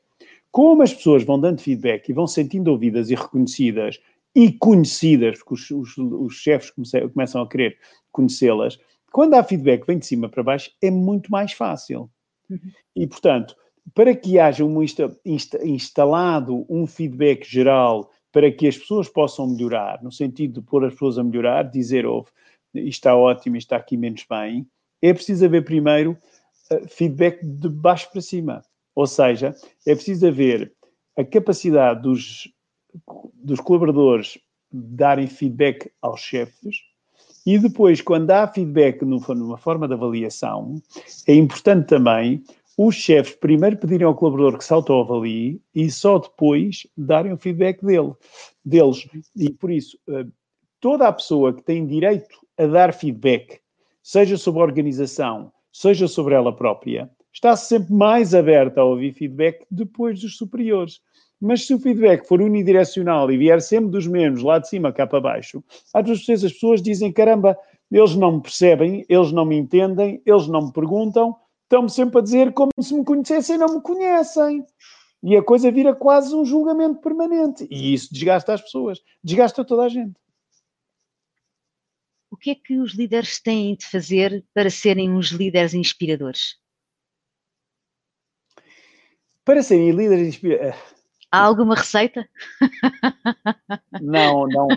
Como as pessoas vão dando feedback e vão sentindo ouvidas e reconhecidas e conhecidas, porque os, os, os chefes começam a querer conhecê-las, quando há feedback vem de cima para baixo, é muito mais fácil. Uhum. E, portanto, para que haja um insta, insta, instalado um feedback geral para que as pessoas possam melhorar, no sentido de pôr as pessoas a melhorar, dizer, oh, isto está ótimo, isto está aqui menos bem, é preciso haver primeiro uh, feedback de baixo para cima. Ou seja, é preciso haver a capacidade dos, dos colaboradores darem feedback aos chefes e depois, quando há feedback numa forma de avaliação, é importante também os chefes primeiro pedirem ao colaborador que se autoavalie e só depois darem o feedback dele, deles. E por isso, eh, toda a pessoa que tem direito a dar feedback, seja sobre a organização, seja sobre ela própria, está sempre mais aberta a ouvir feedback depois dos superiores. Mas se o feedback for unidirecional e vier sempre dos mesmos, lá de cima cá para baixo, às vezes as pessoas dizem: caramba, eles não me percebem, eles não me entendem, eles não me perguntam, estão-me sempre a dizer como se me conhecessem e não me conhecem. E a coisa vira quase um julgamento permanente. E isso desgasta as pessoas, desgasta toda a gente. O que é que os líderes têm de fazer para serem uns líderes inspiradores? Para serem líderes inspiradores. Há alguma receita? Não, não,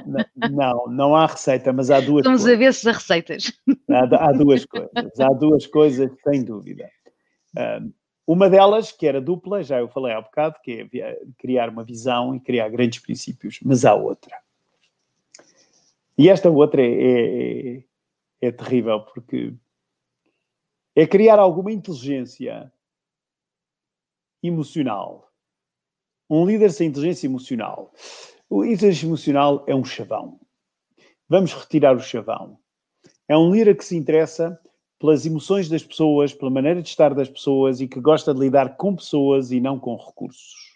não, não há receita, mas há duas Vamos coisas. A receitas. Há, há, duas coisas, há duas coisas, sem dúvida. uma delas, que era dupla, já eu falei há bocado, que é criar uma visão e criar grandes princípios, mas há outra. E esta outra é, é, é terrível, porque é criar alguma inteligência emocional um líder sem inteligência emocional. O inteligência emocional é um chavão. Vamos retirar o chavão. É um líder que se interessa pelas emoções das pessoas, pela maneira de estar das pessoas e que gosta de lidar com pessoas e não com recursos.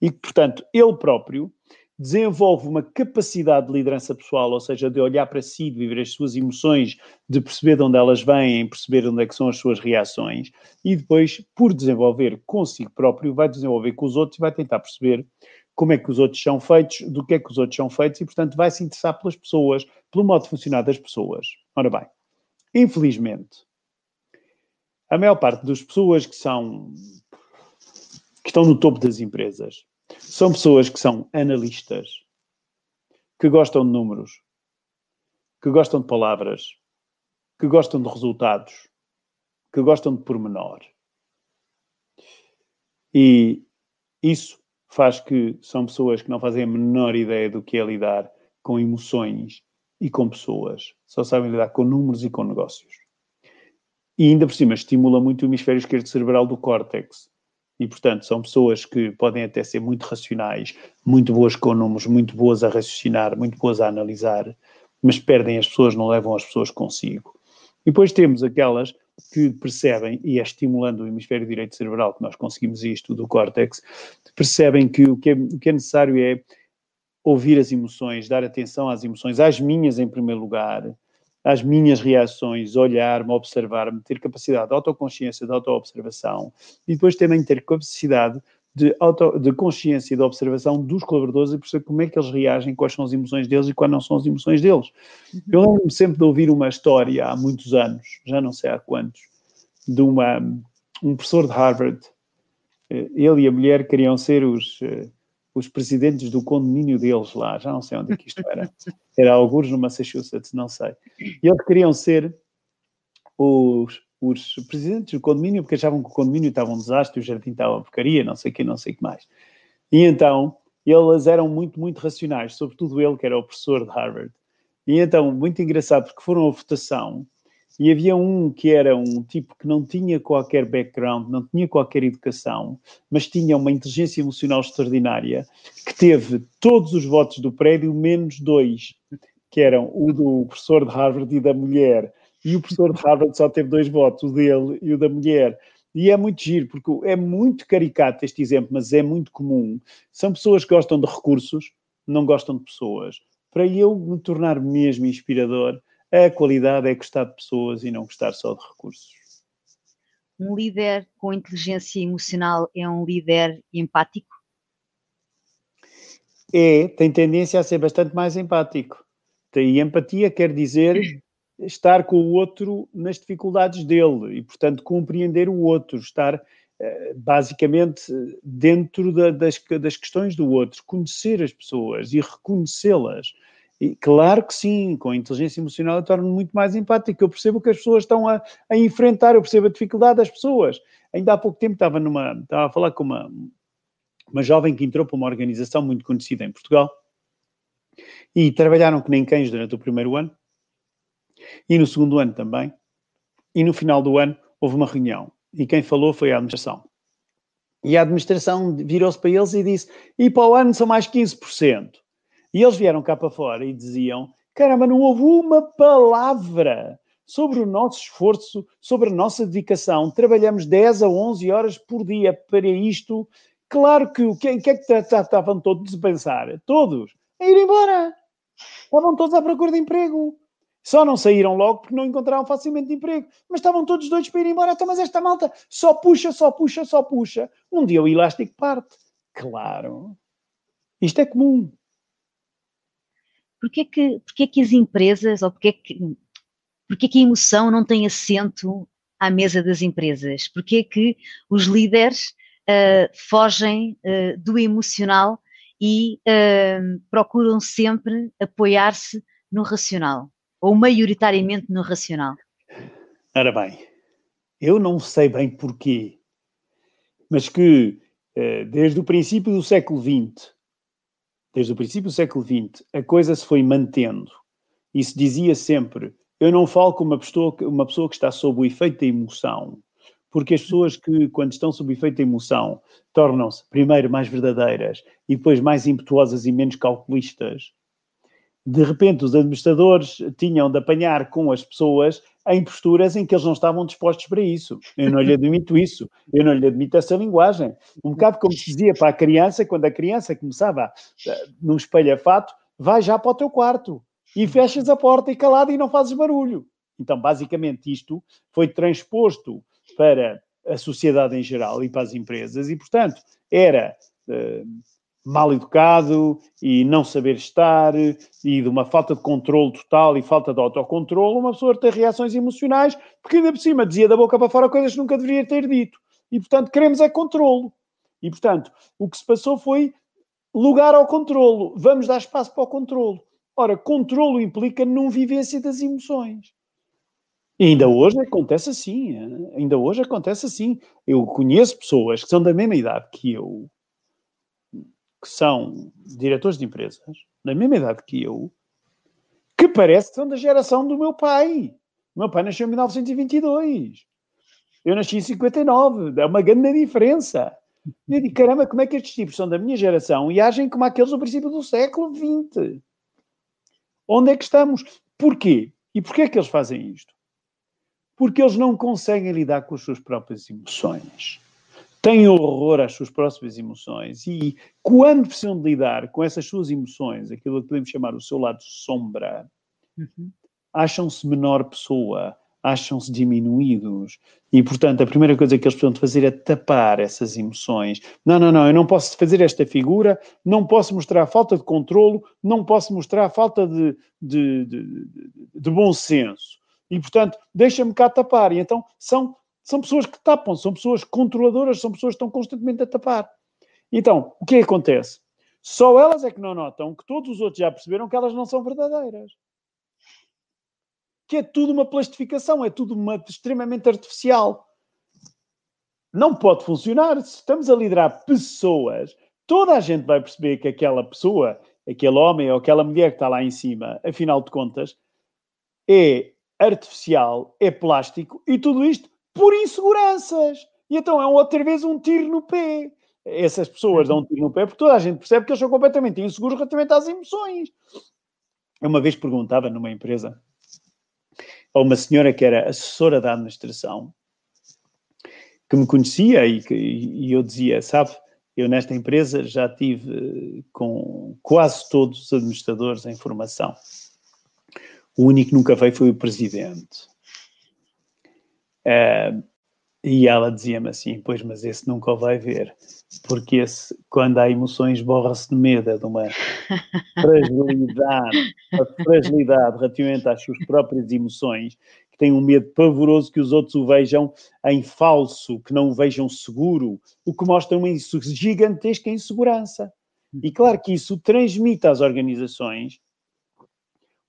E portanto, ele próprio desenvolve uma capacidade de liderança pessoal, ou seja, de olhar para si, de viver as suas emoções, de perceber de onde elas vêm, perceber onde é são as suas reações, e depois, por desenvolver consigo próprio, vai desenvolver com os outros e vai tentar perceber como é que os outros são feitos, do que é que os outros são feitos, e, portanto, vai se interessar pelas pessoas, pelo modo de funcionar das pessoas. Ora bem, infelizmente, a maior parte das pessoas que são que estão no topo das empresas são pessoas que são analistas, que gostam de números, que gostam de palavras, que gostam de resultados, que gostam de pormenor. E isso faz que são pessoas que não fazem a menor ideia do que é lidar com emoções e com pessoas. Só sabem lidar com números e com negócios. E ainda por cima estimula muito o hemisfério esquerdo cerebral do córtex, e, portanto, são pessoas que podem até ser muito racionais, muito boas com números, muito boas a raciocinar, muito boas a analisar, mas perdem as pessoas, não levam as pessoas consigo. E depois temos aquelas que percebem, e é estimulando o hemisfério direito cerebral que nós conseguimos isto, do córtex, percebem que o que é, o que é necessário é ouvir as emoções, dar atenção às emoções, às minhas em primeiro lugar, às minhas reações, olhar-me, observar-me, ter capacidade de autoconsciência, de autoobservação e depois também ter capacidade de, auto, de consciência e de observação dos colaboradores e perceber como é que eles reagem, quais são as emoções deles e quais não são as emoções deles. Uhum. Eu lembro-me sempre de ouvir uma história há muitos anos, já não sei há quantos, de uma, um professor de Harvard. Eh, ele e a mulher queriam ser os eh, os presidentes do condomínio deles lá, já não sei onde é que isto era, era alguns no Massachusetts, não sei. E eles queriam ser os, os presidentes do condomínio porque achavam que o condomínio estava um desastre, o jardim estava uma porcaria, não sei o que, não sei o que mais. E então, eles eram muito, muito racionais, sobretudo ele, que era o professor de Harvard. E então, muito engraçado, porque foram a votação e havia um que era um tipo que não tinha qualquer background, não tinha qualquer educação, mas tinha uma inteligência emocional extraordinária, que teve todos os votos do prédio, menos dois, que eram o do professor de Harvard e da mulher. E o professor de Harvard só teve dois votos, o dele e o da mulher. E é muito giro, porque é muito caricato este exemplo, mas é muito comum. São pessoas que gostam de recursos, não gostam de pessoas. Para eu me tornar mesmo inspirador, a qualidade é gostar de pessoas e não gostar só de recursos. Um líder com inteligência emocional é um líder empático? É, tem tendência a ser bastante mais empático. E empatia quer dizer estar com o outro nas dificuldades dele e, portanto, compreender o outro, estar eh, basicamente dentro da, das, das questões do outro, conhecer as pessoas e reconhecê-las. E claro que sim, com a inteligência emocional eu torno-me muito mais empático. Eu percebo que as pessoas estão a, a, enfrentar, eu percebo a dificuldade das pessoas. Ainda há pouco tempo estava, numa, estava a falar com uma, uma jovem que entrou para uma organização muito conhecida em Portugal e trabalharam que nem cães durante o primeiro ano e no segundo ano também. E no final do ano houve uma reunião e quem falou foi a administração. E a administração virou-se para eles e disse: e para o ano são mais 15%. E eles vieram cá para fora e diziam: caramba, não houve uma palavra sobre o nosso esforço, sobre a nossa dedicação. Trabalhamos 10 a 11 horas por dia para isto. Claro que o que, que é que estavam todos a pensar? Todos a ir embora. Estavam todos à procura de emprego. Só não saíram logo porque não encontraram facilmente emprego. Mas estavam todos doidos para ir embora. Então, mas esta malta só puxa, só puxa, só puxa. Um dia o elástico parte. Claro. Isto é comum. Porquê que, porquê que as empresas, ou porquê que, porquê que a emoção não tem assento à mesa das empresas? Porquê que os líderes uh, fogem uh, do emocional e uh, procuram sempre apoiar-se no racional? Ou maioritariamente no racional? Ora bem, eu não sei bem porquê, mas que desde o princípio do século XX, desde o princípio do século XX, a coisa se foi mantendo e se dizia sempre: eu não falo com uma pessoa, uma pessoa que está sob o efeito da emoção, porque as pessoas que, quando estão sob o efeito da emoção, tornam-se, primeiro, mais verdadeiras e depois mais impetuosas e menos calculistas. De repente, os administradores tinham de apanhar com as pessoas em posturas em que eles não estavam dispostos para isso. Eu não lhe admito isso. Eu não lhe admito essa linguagem. Um bocado como se dizia para a criança, quando a criança começava uh, num espelhafato, vai já para o teu quarto e fechas a porta e calado e não fazes barulho. Então, basicamente, isto foi transposto para a sociedade em geral e para as empresas e, portanto, era uh, mal educado e não saber estar e de uma falta de controle total e falta de autocontrole, uma pessoa ter reações emocionais, porque ainda por cima dizia da boca para fora coisas que nunca deveria ter dito. E, portanto, queremos é controlo. E, portanto, o que se passou foi lugar ao controlo. Vamos dar espaço para o controlo. Ora, controlo implica não vivência das emoções. E ainda hoje acontece assim. Ainda hoje acontece assim. Eu conheço pessoas que são da mesma idade que eu, que são diretores de empresas, da mesma idade que eu, que parece que são da geração do meu pai. O meu pai nasceu em 1922. Eu nasci em 59. É uma grande diferença. Eu digo, caramba, como é que estes tipos são da minha geração e agem como aqueles do princípio do século XX? Onde é que estamos? Porquê? E porquê é que eles fazem isto? Porque eles não conseguem lidar com as suas próprias emoções. Têm horror às suas próprias emoções e, quando precisam de lidar com essas suas emoções, aquilo que podemos chamar o seu lado sombra, uhum. acham-se menor pessoa, acham-se diminuídos. E, portanto, a primeira coisa que eles precisam de fazer é tapar essas emoções. Não, não, não, eu não posso fazer esta figura, não posso mostrar falta de controlo, não posso mostrar falta de, de, de, de bom senso. E, portanto, deixa-me cá tapar. E então são, são pessoas que tapam, são pessoas controladoras, são pessoas que estão constantemente a tapar. Então, o que, é que acontece? Só elas é que não notam que todos os outros já perceberam que elas não são verdadeiras que é tudo uma plastificação, é tudo uma, extremamente artificial. Não pode funcionar. Se estamos a liderar pessoas, toda a gente vai perceber que aquela pessoa, aquele homem ou aquela mulher que está lá em cima, afinal de contas, é artificial, é plástico e tudo isto por inseguranças. E então é outra vez um tiro no pé. Essas pessoas dão um tiro no pé porque toda a gente percebe que eles são completamente inseguros relativamente às emoções. Eu uma vez perguntava numa empresa a uma senhora que era assessora da administração, que me conhecia e, que, e eu dizia, sabe, eu nesta empresa já tive com quase todos os administradores em formação. O único que nunca veio foi o presidente. Uh, e ela dizia-me assim: Pois, mas esse nunca o vai ver, porque esse, quando há emoções, borra-se de medo, é de uma fragilidade, uma fragilidade relativamente às suas próprias emoções, que tem um medo pavoroso que os outros o vejam em falso, que não o vejam seguro, o que mostra uma gigantesca insegurança. E claro que isso transmite às organizações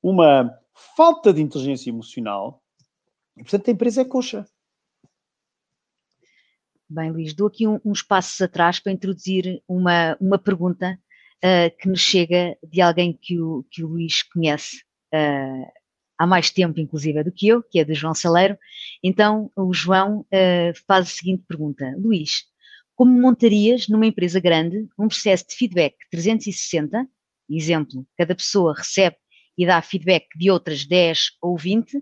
uma falta de inteligência emocional, e portanto a empresa é coxa. Bem, Luís, dou aqui um, uns passos atrás para introduzir uma, uma pergunta uh, que nos chega de alguém que o, que o Luís conhece uh, há mais tempo, inclusive, do que eu, que é do João Saleiro. Então, o João uh, faz a seguinte pergunta: Luís, como montarias numa empresa grande um processo de feedback 360? Exemplo, cada pessoa recebe e dá feedback de outras 10 ou 20,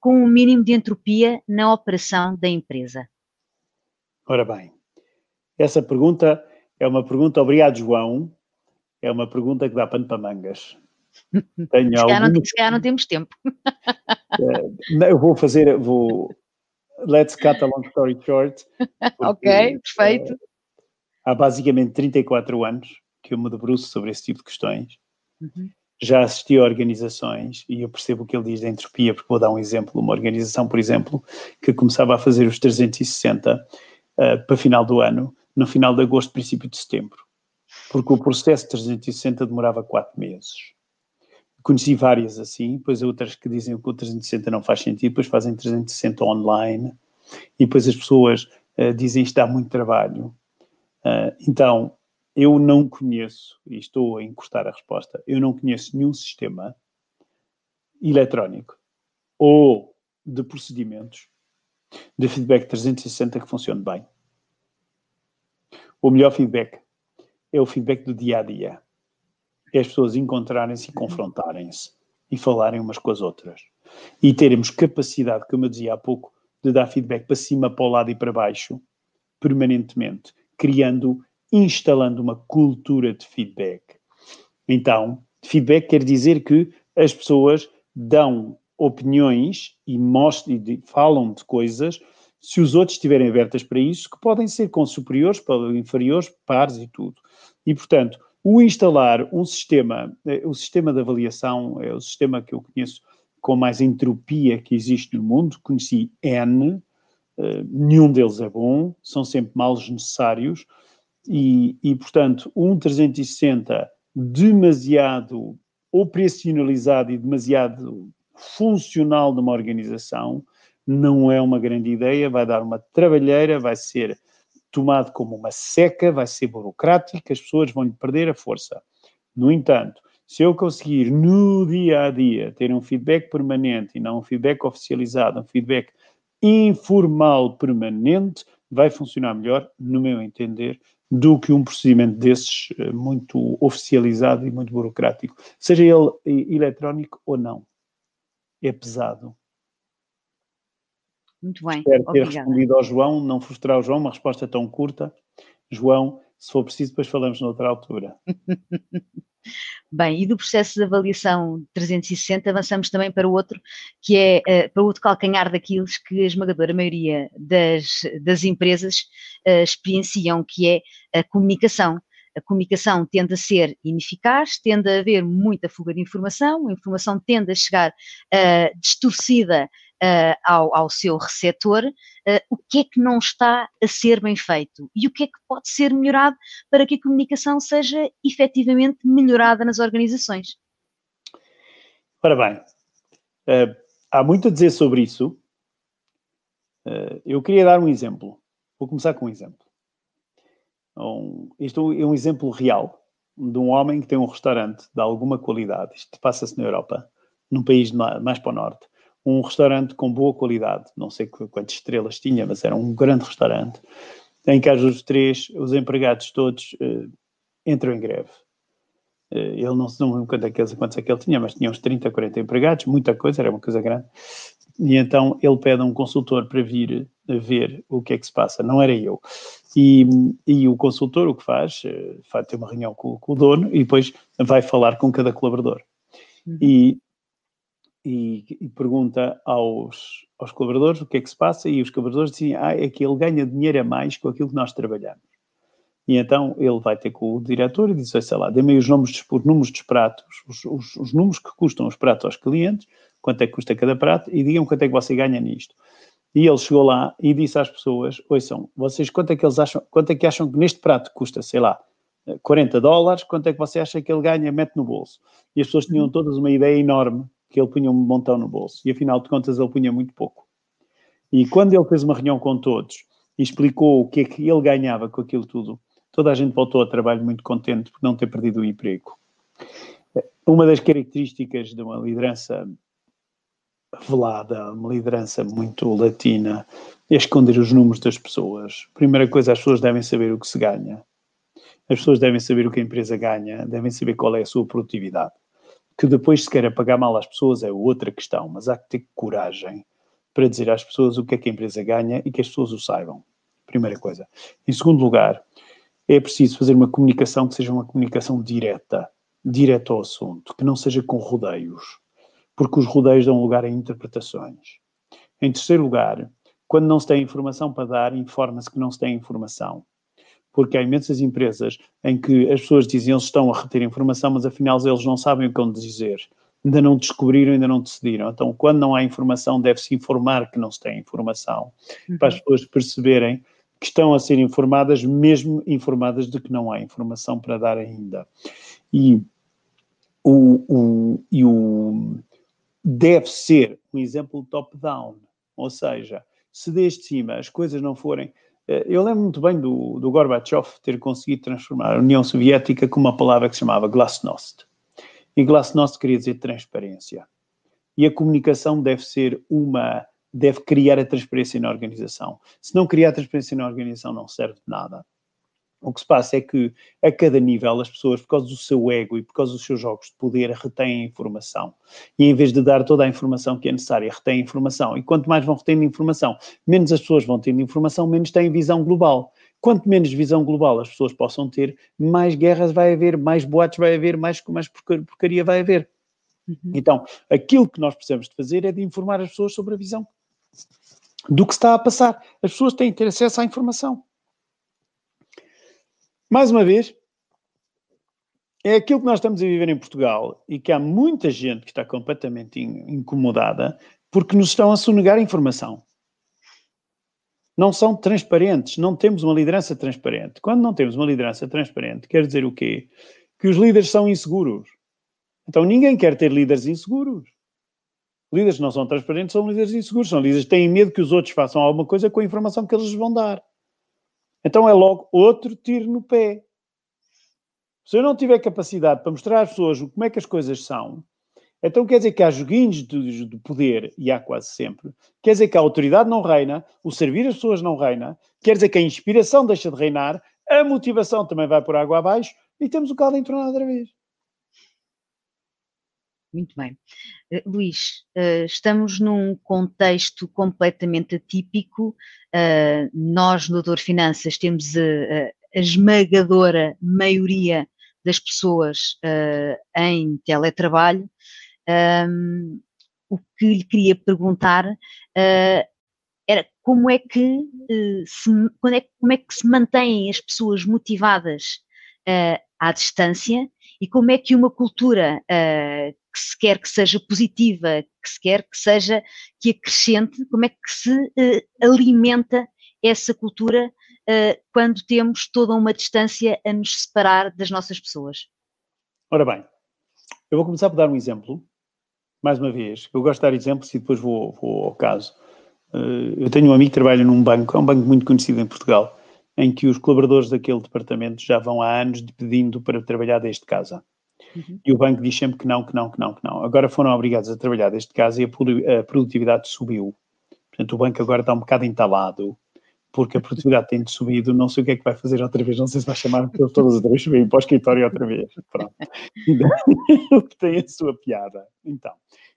com um mínimo de entropia na operação da empresa. Ora bem, essa pergunta é uma pergunta, obrigado João, é uma pergunta que dá pano para mangas. Tenho se, calhar se não temos tempo. Eh, eu vou fazer, vou. Let's cut a long story short. Ok, perfeito. Uh, há basicamente 34 anos que eu me debruço sobre esse tipo de questões. Uhum. Já assisti a organizações e eu percebo o que ele diz da entropia, porque vou dar um exemplo. Uma organização, por exemplo, que começava a fazer os 360 uh, eh, para final do ano, no final de agosto, princípio de setembro, porque o processo de 360 demorava quatro meses. Conheci várias assim, depois outras que dizem que o 360 não faz sentido, depois fazem 360 online, e depois as pessoas uh, dizem que dá muito trabalho. Uh, então, eu não conheço, e estou a encostar a resposta, eu não conheço nenhum sistema eletrónico ou de procedimentos de feedback 360 que funcione bem. O melhor feedback é o feedback do dia a dia. É as pessoas encontrarem-se e confrontarem-se e falarem umas com as outras. E termos capacidade, como eu dizia há pouco, de dar feedback para cima, para o lado e para baixo, permanentemente, criando instalando uma cultura de feedback. Então, feedback quer dizer que as pessoas dão opiniões e, mostram, e falam de coisas se os outros estiverem abertas para isso, que podem ser com superiores, inferiores, pares e tudo. E, portanto, o instalar um sistema, eh, o sistema de avaliação é o sistema que eu conheço com mais entropia que existe no mundo, conheci N, eh, nenhum deles é bom, são sempre males necessários, e, e, portanto, um 360 demasiado operacionalizado e demasiado funcional numa organização não é uma grande ideia, vai dar uma trabalheira, vai ser tomado como uma seca, vai ser burocrático, as pessoas vão perder a força. No entanto, se eu conseguir no dia a dia ter um feedback permanente e não um feedback oficializado, um feedback informal permanente, vai funcionar melhor, no meu entender, do que um procedimento desses eh, muito oficializado e muito burocrático, seja ele eletrónico ou não. É pesado. Muito bem. Espero ter Obrigada. respondido ao João, não frustrar o João, uma resposta tão curta. João, se for preciso, depois falamos noutra altura. Bem, e do processo de avaliação 360 avançamos também para o outro, que é uh, para o outro calcanhar daqueles que a esmagadora maioria das, das empresas uh, experienciam, que é a comunicação. A comunicação tende a ser ineficaz, tende a haver muita fuga de informação, a informação tende a chegar uh, distorcida uh, ao, ao, seu receptor uh, o que é que não está a ser bem feito e o que é que pode ser melhorado para que a comunicação seja efetivamente melhorada nas organizações. Ora bem, uh, há muito a dizer sobre isso. eu queria dar um exemplo. Vou começar com um exemplo. Um, isto é um exemplo real de um homem que tem um restaurante de alguma qualidade. Isto passa-se na Europa, num país mais para o norte um restaurante com boa qualidade, não sei quantas estrelas tinha, mas era um grande restaurante, em que os três, os empregados todos uh, entram em greve. Uh, ele não se lembra quanto é que quantos é que ele tinha, mas tinha uns 30, 40 empregados, muita coisa, era uma coisa grande. E então ele pede a um consultor para vir ver o que é que se passa, não era eu. E, e o consultor o que faz, uh, faz ter uma reunião com, com, o dono e depois vai falar com cada colaborador. Uhum. E e, e, pergunta aos, aos colaboradores o que é que se passa e os colaboradores dizem, ah, é que ele ganha dinheiro a mais com aquilo que nós trabalhamos. E então ele vai ter com o diretor e diz, sei lá, dê-me os números, os números dos pratos, os, os, os, números que custam os pratos aos clientes, quanto é que custa cada prato e digam quanto é que você ganha nisto. E ele chegou lá e disse às pessoas, ouçam, vocês quanto é que eles acham, quanto é que acham que neste prato custa, sei lá, 40 dólares, quanto é que você acha que ele ganha, mete no bolso. E as pessoas tinham todas uma ideia enorme que ele punha um montão no bolso. E afinal de contas ele punha muito pouco. E quando ele fez uma reunião com todos e explicou o que é que ele ganhava com aquilo tudo, toda a gente voltou ao trabalho muito contente por não ter perdido o emprego. Uma das características de uma liderança velada, uma liderança muito latina, é esconder os números das pessoas. Primeira coisa, as pessoas devem saber o que se ganha. As pessoas devem saber o que a empresa ganha, devem saber qual é a sua produtividade. Que depois se queira pagar mal às pessoas é outra questão, mas há que ter coragem para dizer às pessoas o que é que a empresa ganha e que as pessoas o saibam. Primeira coisa. Em segundo lugar, é preciso fazer uma comunicação que seja uma comunicação direta. direto ao assunto, que não seja com rodeios, porque os rodeios dão lugar a interpretações. Em terceiro lugar, quando não se tem informação para dar, informa-se que não se tem informação. Porque há imensas empresas em que as pessoas dizem que eles estão a reter informação, mas afinal eles não sabem o que vão dizer. Ainda não descobriram, ainda não decidiram. Então, quando não há informação, deve-se informar que não se tem informação, uhum. para as pessoas perceberem que estão a ser informadas, mesmo informadas de que não há informação para dar ainda. E o, o, e o deve ser um exemplo top-down, ou seja, se desde cima as coisas não forem. Eh, eu lembro muito bem do, do Gorbachev ter conseguido transformar a União Soviética com uma palavra que se chamava glasnost. E glasnost queria dizer transparência. E a comunicação deve ser uma deve criar a transparência na organização. Se não criar transparência na organização, não serve de nada. O que se passa é que, a cada nível, as pessoas, por causa do seu ego e por causa dos seus jogos de poder, retêm a informação. E em vez de dar toda a informação que é necessária, retêm a informação. E quanto mais vão retendo informação, menos as pessoas vão tendo informação, menos têm visão global. Quanto menos visão global as pessoas possam ter, mais guerras vai haver, mais boatos vai haver, mais, mais porcaria vai haver. Uhum. Então, aquilo que nós precisamos de fazer é de informar as pessoas sobre a visão do que está a passar. As pessoas têm que ter acesso à informação. Mais uma vez, é aquilo que nós estamos a viver em Portugal e que há muita gente que está completamente incomodada porque nos estão a sonegar informação. Não são transparentes, não temos uma liderança transparente. Quando não temos uma liderança transparente, quer dizer o quê? Que os líderes são inseguros. Então ninguém quer ter líderes inseguros. Líderes que não são transparentes são líderes inseguros, são líderes que têm medo que os outros façam alguma coisa com a informação que eles vão dar. Então é logo outro tiro no pé. Se eu não tiver capacidade para mostrar às pessoas como é que as coisas são, então quer dizer que há joguinhos de, de, poder, e há quase sempre, quer dizer que a autoridade não reina, o servir as pessoas não reina, quer dizer que a inspiração deixa de reinar, a motivação também vai por água abaixo e temos o caldo entornado outra vez. Muito bem. Uh, Luís, uh, estamos num contexto completamente atípico. Uh, nós, no Doutor Finanças, temos a, a, esmagadora maioria das pessoas em teletrabalho. Um, o que lhe queria perguntar era como é que se, é, como é que se mantêm as pessoas motivadas à distância e como é que uma cultura que se quer que seja positiva, que se quer que seja, que acrescente, como é que se uh, alimenta essa cultura uh, quando temos toda uma distância a nos separar das nossas pessoas? Ora bem, eu vou começar por dar um exemplo, mais uma vez. Eu gosto de dar exemplos e depois vou, vou ao caso. Uh, eu tenho um amigo que trabalha num banco, é um banco muito conhecido em Portugal, em que os colaboradores daquele departamento já vão há anos pedindo para trabalhar desde casa. Uhum. E o banco diz sempre que não, que não, que não, que não. Agora foram obrigados a trabalhar deste caso e a produtividade subiu. Portanto, o banco agora está um bocado entalado, porque a produtividade tem subido, não sei o que é que vai fazer outra vez, não sei se vai chamar todas outra vez, vem para o escritório outra vez. Pronto. tem a sua piada. Então,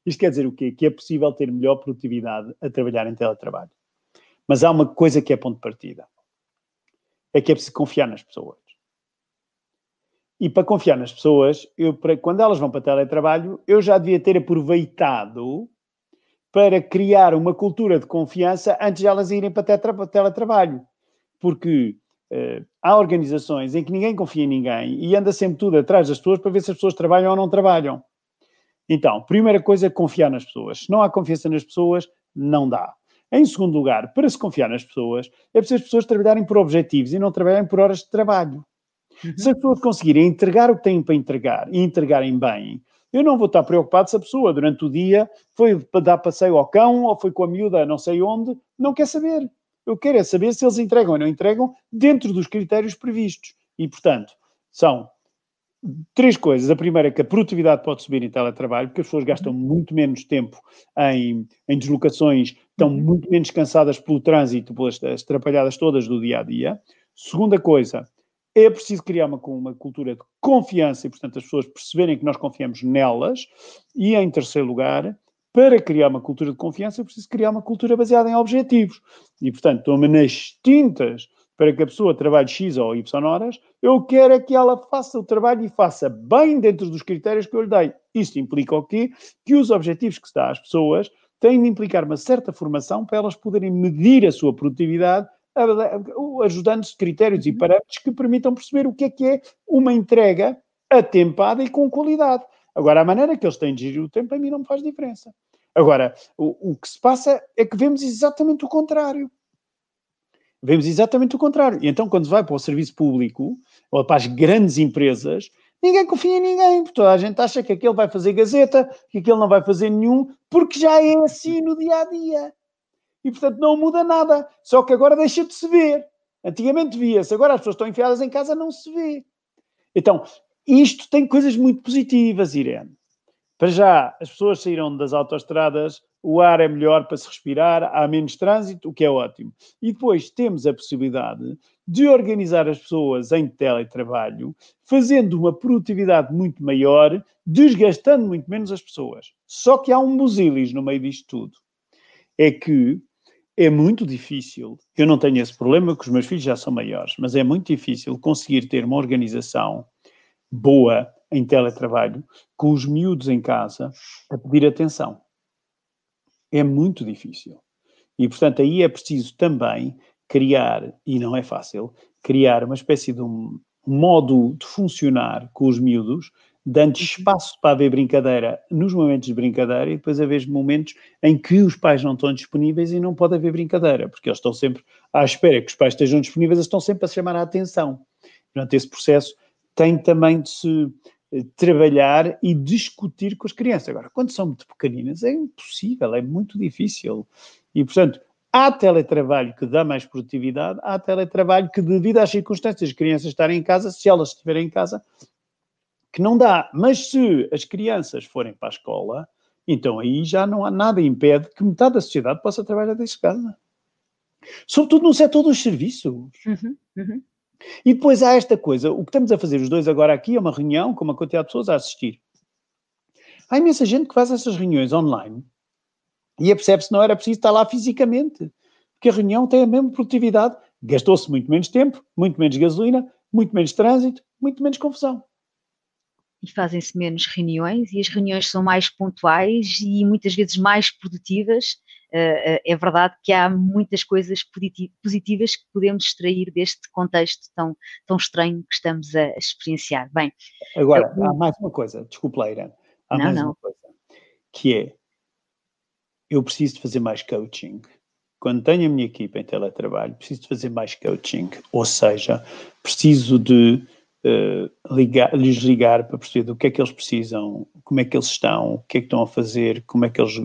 isto quer dizer o quê? Que é possível ter melhor produtividade a trabalhar em teletrabalho. Mas há uma coisa que é ponto de partida. É que é preciso confiar nas pessoas. E para confiar nas pessoas, eu, para, quando elas vão para teletrabalho, eu já devia ter aproveitado para criar uma cultura de confiança antes de elas irem para teletrabalho. Porque uh, há organizações em que ninguém confia em ninguém e anda sempre tudo atrás das pessoas para ver se as pessoas trabalham ou não trabalham. Então, primeira coisa é confiar nas pessoas. Se não há confiança nas pessoas, não dá. Em segundo lugar, para se confiar nas pessoas, é preciso as pessoas trabalharem por objetivos e não trabalharem por horas de trabalho. Se as pessoas conseguirem entregar o que têm para entregar e entregarem bem, eu não vou estar preocupado se a pessoa durante o dia foi dar passeio ao cão ou foi com a miúda não sei onde, não quer saber. Eu quero é saber se eles entregam ou não entregam dentro dos critérios previstos. E, portanto, são três coisas. A primeira é que a produtividade pode subir em teletrabalho, porque as pessoas gastam muito menos tempo em, em deslocações, estão muito menos cansadas pelo trânsito, pelas atrapalhadas todas do dia a dia. Segunda coisa, é preciso criar uma, uma cultura de confiança e, portanto, as pessoas perceberem que nós confiamos nelas. E, em terceiro lugar, para criar uma cultura de confiança, é preciso criar uma cultura baseada em objetivos. E, portanto, toma nas tintas para que a pessoa trabalhe X ou Y horas, Eu quero é que ela faça o trabalho e faça bem dentro dos critérios que eu lhe dei. Isto implica o quê? Que os objetivos que se dá às pessoas têm de implicar uma certa formação para elas poderem medir a sua produtividade ajudando-se critérios e parâmetros que permitam perceber o que é que é uma entrega atempada e com qualidade. Agora, a maneira que eles têm de gerir o tempo, a mim não me faz diferença. Agora, o, o que se passa é que vemos exatamente o contrário. Vemos exatamente o contrário. E então, quando vai para o serviço público, ou para as grandes empresas, ninguém confia em ninguém, porque toda a gente acha que aquele vai fazer gazeta, que aquele não vai fazer nenhum, porque já é assim no dia a dia. E, portanto, não muda nada. Só que agora deixa de se ver. Antigamente via-se, agora as pessoas estão enfiadas em casa, não se vê. Então, isto tem coisas muito positivas, Irene. Para já, as pessoas saíram das autoestradas, o ar é melhor para se respirar, há menos trânsito, o que é ótimo. E depois temos a possibilidade de organizar as pessoas em teletrabalho, fazendo uma produtividade muito maior, desgastando muito menos as pessoas. Só que há um busilis no meio disto tudo. É que é muito difícil, eu não tenho esse problema, porque os meus filhos já são maiores, mas é muito difícil conseguir ter uma organização boa em teletrabalho, com os miúdos em casa a pedir atenção. É muito difícil. E, portanto, aí é preciso também criar, e não é fácil, criar uma espécie de um modo de funcionar com os miúdos, dando uhum. espaço para haver brincadeira nos momentos de brincadeira e depois haver momentos em que os pais não estão disponíveis e não pode haver brincadeira, porque eles estão sempre à espera que os pais estejam disponíveis, eles estão sempre a chamar a atenção. Portanto, esse processo tem também de se eh, trabalhar e discutir com as crianças. Agora, quando são muito pequeninas, é impossível, é muito difícil. E, portanto, há teletrabalho que dá mais produtividade, há teletrabalho que, devido às circunstâncias de crianças estarem em casa, se elas estiverem em casa, que não dá. Mas se as crianças forem para a escola, então aí já não há nada impede que metade da sociedade possa trabalhar desde casa. Sobretudo no setor dos serviços. Uhum, uhum. E depois há esta coisa, o que estamos a fazer os dois agora aqui é uma reunião com uma quantidade de pessoas a assistir. Há imensa gente que faz essas reuniões online e percebe-se que não era preciso estar lá fisicamente, porque a reunião tem a mesma produtividade, gastou-se muito menos tempo, muito menos gasolina, muito menos trânsito, muito menos confusão e fazem-se menos reuniões e as reuniões são mais pontuais e muitas vezes mais produtivas. Uh, é verdade que há muitas coisas positivas que podemos extrair deste contexto tão, tão estranho que estamos a experienciar. Bem, agora eu, há mais uma coisa, desculpa, Leira, há não, mais não. uma coisa que é eu preciso de fazer mais coaching. Quando tenho a minha equipa em teletrabalho, preciso de fazer mais coaching, ou seja, preciso de uh, ligar, lhes ligar para perceber do que é que eles precisam, como é que eles estão, o que é que estão a fazer, como é que eles,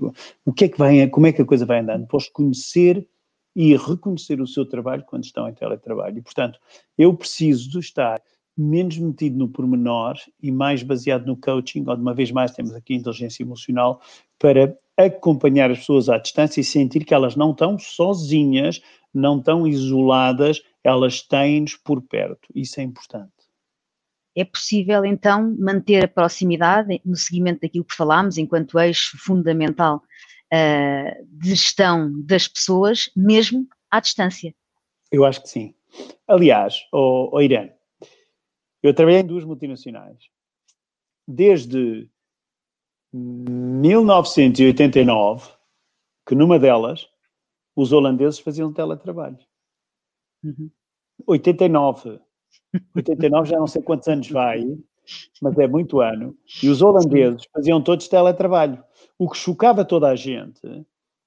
o que é que vai, como é que a coisa vai andando, posso conhecer e reconhecer o seu trabalho quando estão em teletrabalho. E, portanto, eu preciso de estar menos metido no pormenor e mais baseado no coaching, ou de uma vez mais temos aqui inteligência emocional, para acompanhar as pessoas à distância e sentir que elas não estão sozinhas, não estão isoladas, elas têm-nos por perto. Isso é importante é possível então manter a proximidade no seguimento daquilo que falámos, enquanto eixo fundamental uh, de gestão das pessoas, mesmo à distância? Eu acho que sim. Aliás, oh, oh Irene, eu trabalhei em duas multinacionais. Desde 1989, que numa delas os holandeses faziam teletrabalho. Uhum. 89. 89 já não sei quantos anos vai, mas é muito ano. E os holandeses faziam todos teletrabalho, o que chocava toda a gente.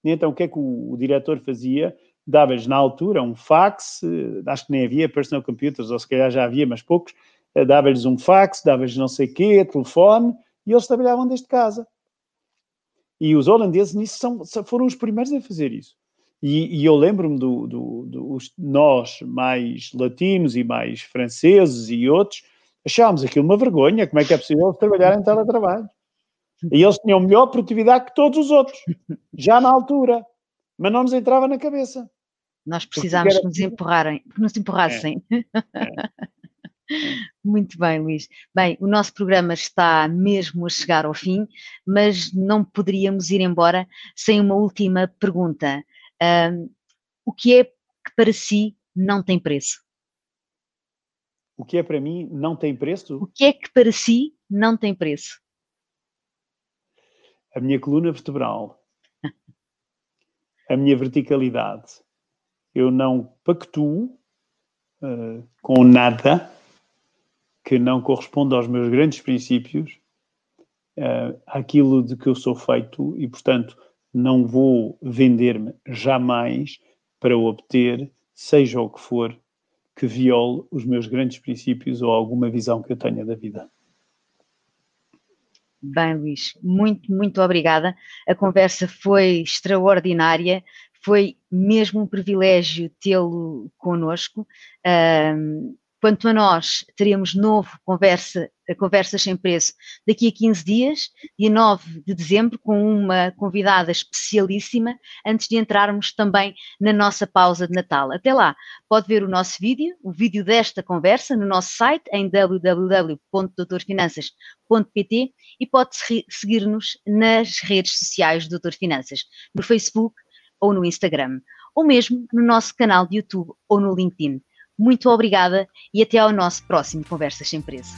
E então o que é que o, o diretor fazia? Dava-lhes na altura um fax, acho que nem havia personal computers, ou se calhar já havia, mas poucos, eh, dava-lhes um fax, dava-lhes não sei quê, telefone, e eles trabalhavam desde casa. E os holandeses nisso são, foram os primeiros a fazer isso. E, e eu lembro-me dos do, do, nós, mais latinos e mais franceses e outros, achávamos aquilo uma vergonha. Como é que é possível trabalhar em teletrabalho? E eles tinham melhor produtividade que todos os outros, já na altura, mas não nos entrava na cabeça. Nós precisámos era... que nos empurrarem, que nos empurrassem. É. É. Muito bem, Luís. Bem, o nosso programa está mesmo a chegar ao fim, mas não poderíamos ir embora sem uma última pergunta. Um, o que é que para si não tem preço? O que é para mim não tem preço? O que é que para si não tem preço? A minha coluna vertebral. a minha verticalidade. Eu não pactuo uh, com nada que não corresponda aos meus grandes princípios, uh, àquilo de que eu sou feito e, portanto, não vou vender-me jamais para obter, seja o que for, que viole os meus grandes princípios ou alguma visão que eu tenha da vida. Bem, Luís, muito, muito obrigada. A conversa foi extraordinária, foi mesmo um privilégio tê-lo conosco. Quanto a nós, teremos novo conversa, Conversas Sem Preço daqui a 15 dias, dia 9 de dezembro, com uma convidada especialíssima, antes de entrarmos também na nossa pausa de Natal. Até lá, pode ver o nosso vídeo, o vídeo desta conversa, no nosso site, em www.doutorfinanças.pt e pode seguir-nos nas redes sociais do Doutor Finanças, no Facebook ou no Instagram, ou mesmo no nosso canal de YouTube ou no LinkedIn. Muito obrigada e até ao nosso próximo Conversas Sem Preço.